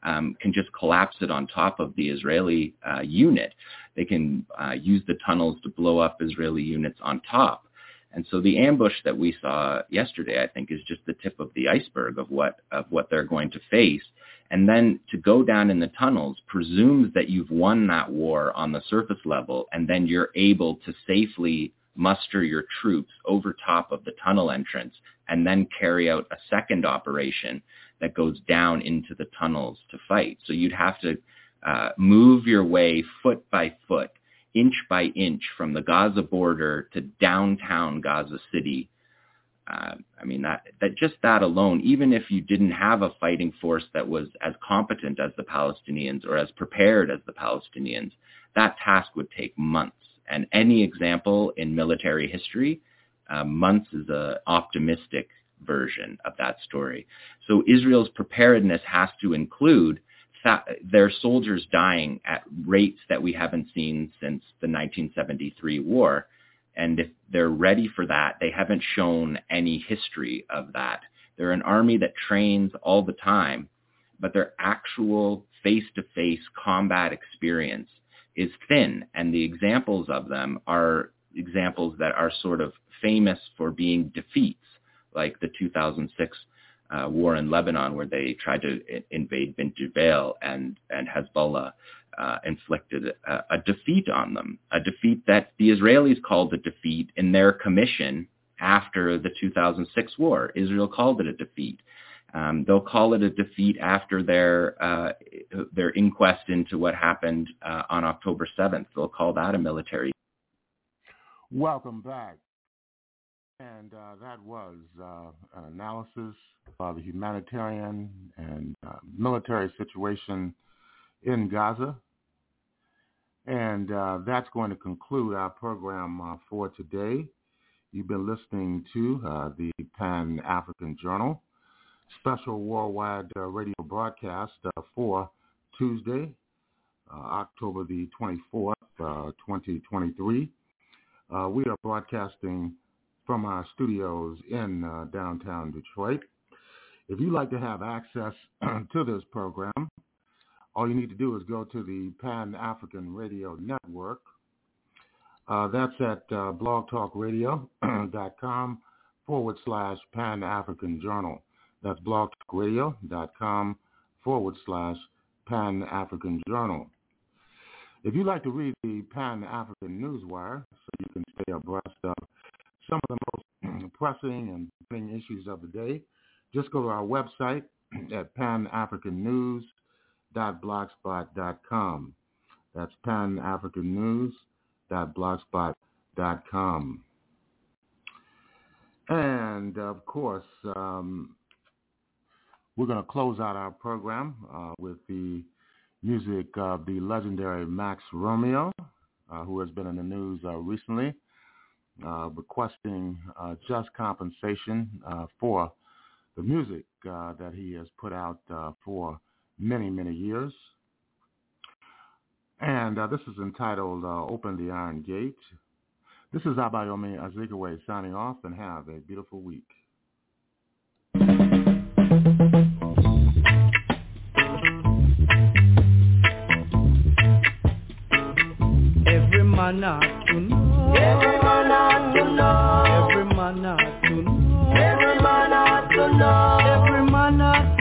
um, can just collapse it on top of the Israeli uh, unit. They can uh, use the tunnels to blow up Israeli units on top. And so the ambush that we saw yesterday, I think, is just the tip of the iceberg of what of what they're going to face. And then to go down in the tunnels presumes that you've won that war on the surface level, and then you're able to safely muster your troops over top of the tunnel entrance and then carry out a second operation that goes down into the tunnels to fight. So you'd have to uh, move your way foot by foot, inch by inch from the Gaza border to downtown Gaza City. Uh, I mean, that, that just that alone, even if you didn't have a fighting force that was as competent as the Palestinians or as prepared as the Palestinians, that task would take months. And any example in military history, uh, months is an optimistic version of that story. So Israel's preparedness has to include their soldiers dying at rates that we haven't seen since the 1973 war. And if they're ready for that, they haven't shown any history of that. They're an army that trains all the time, but their actual face-to-face combat experience is thin. And the examples of them are examples that are sort of famous for being defeats like the 2006 uh, war in Lebanon, where they tried to invade Bint Jbeil and and Hezbollah uh, inflicted a, a, defeat on them, a defeat that the Israelis called a defeat in their commission after the 2006 war. Israel called it a defeat. Um, they'll call it a defeat after their uh, their inquest into what happened uh, on October 7th. They'll call that a military. Welcome back. And uh, that was uh, an analysis of the humanitarian and uh, military situation in Gaza. And uh, that's going to conclude our program for today. You've been listening to the Pan-African Journal, special worldwide radio broadcast for Tuesday, October the 24th, 2023. we are broadcasting from our studios in uh, downtown Detroit. If you'd like to have access to this program, all you need to do is go to the Pan African Radio Network. Uh, that's at uh, blogtalkradio.com forward slash Pan African Journal. That's blogtalkradio.com forward slash Pan African Journal. If you'd like to read the Pan African Newswire so you can stay abreast of some of the most pressing and burning issues of the day, just go to our website at panafricannews.blogspot.com. That's panafricannews.blogspot.com. And of course, um, we're going to close out our program uh, with the music of the legendary Max Romeo, uh, who has been in the news uh, recently uh, requesting uh, just compensation uh, for the music that he has put out for many, many years. And this is entitled Open the Iron Gate. This is Abayomi Azikiwe signing off and have a beautiful week. Man ought to know. Every man ought to know. Every man ought to know. Every man ought to know. Every man ought to know.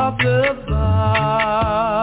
of the bar.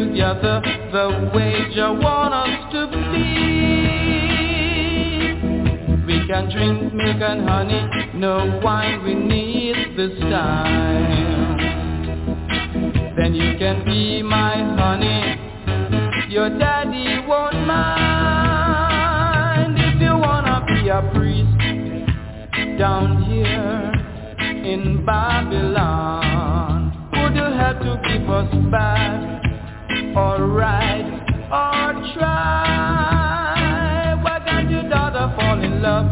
together the way you want us to be. We can drink milk and honey, no wine we need this time. Then you can be my honey, your daddy won't mind. If you wanna be a priest down here in Babylon, would you have to give us back? Alright, or try. Why can't your daughter fall in love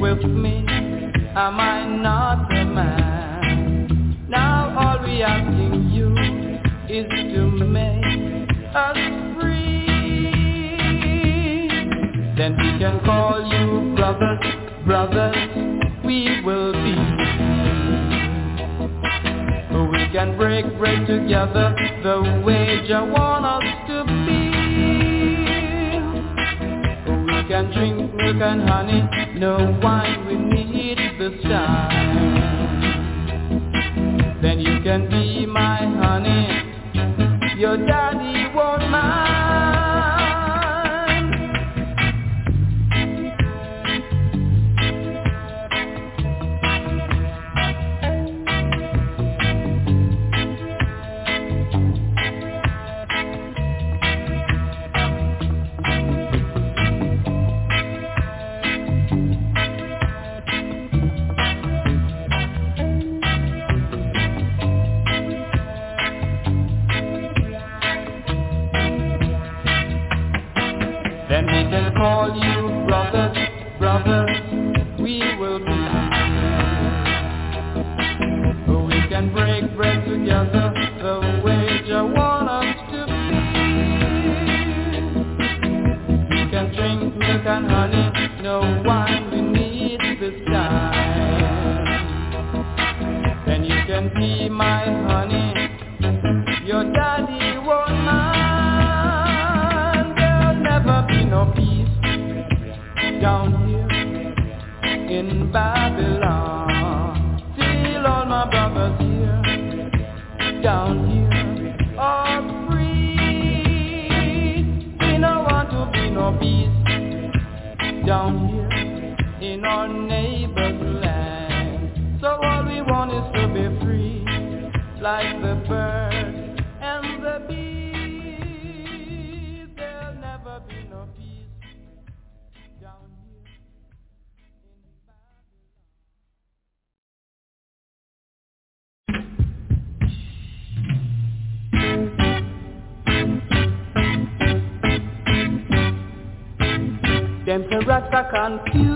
with me? Am I not? break bread together the way Jah want us to be. We can drink milk and honey, no wine we need this time. Then you can be my honey, your daddy confused.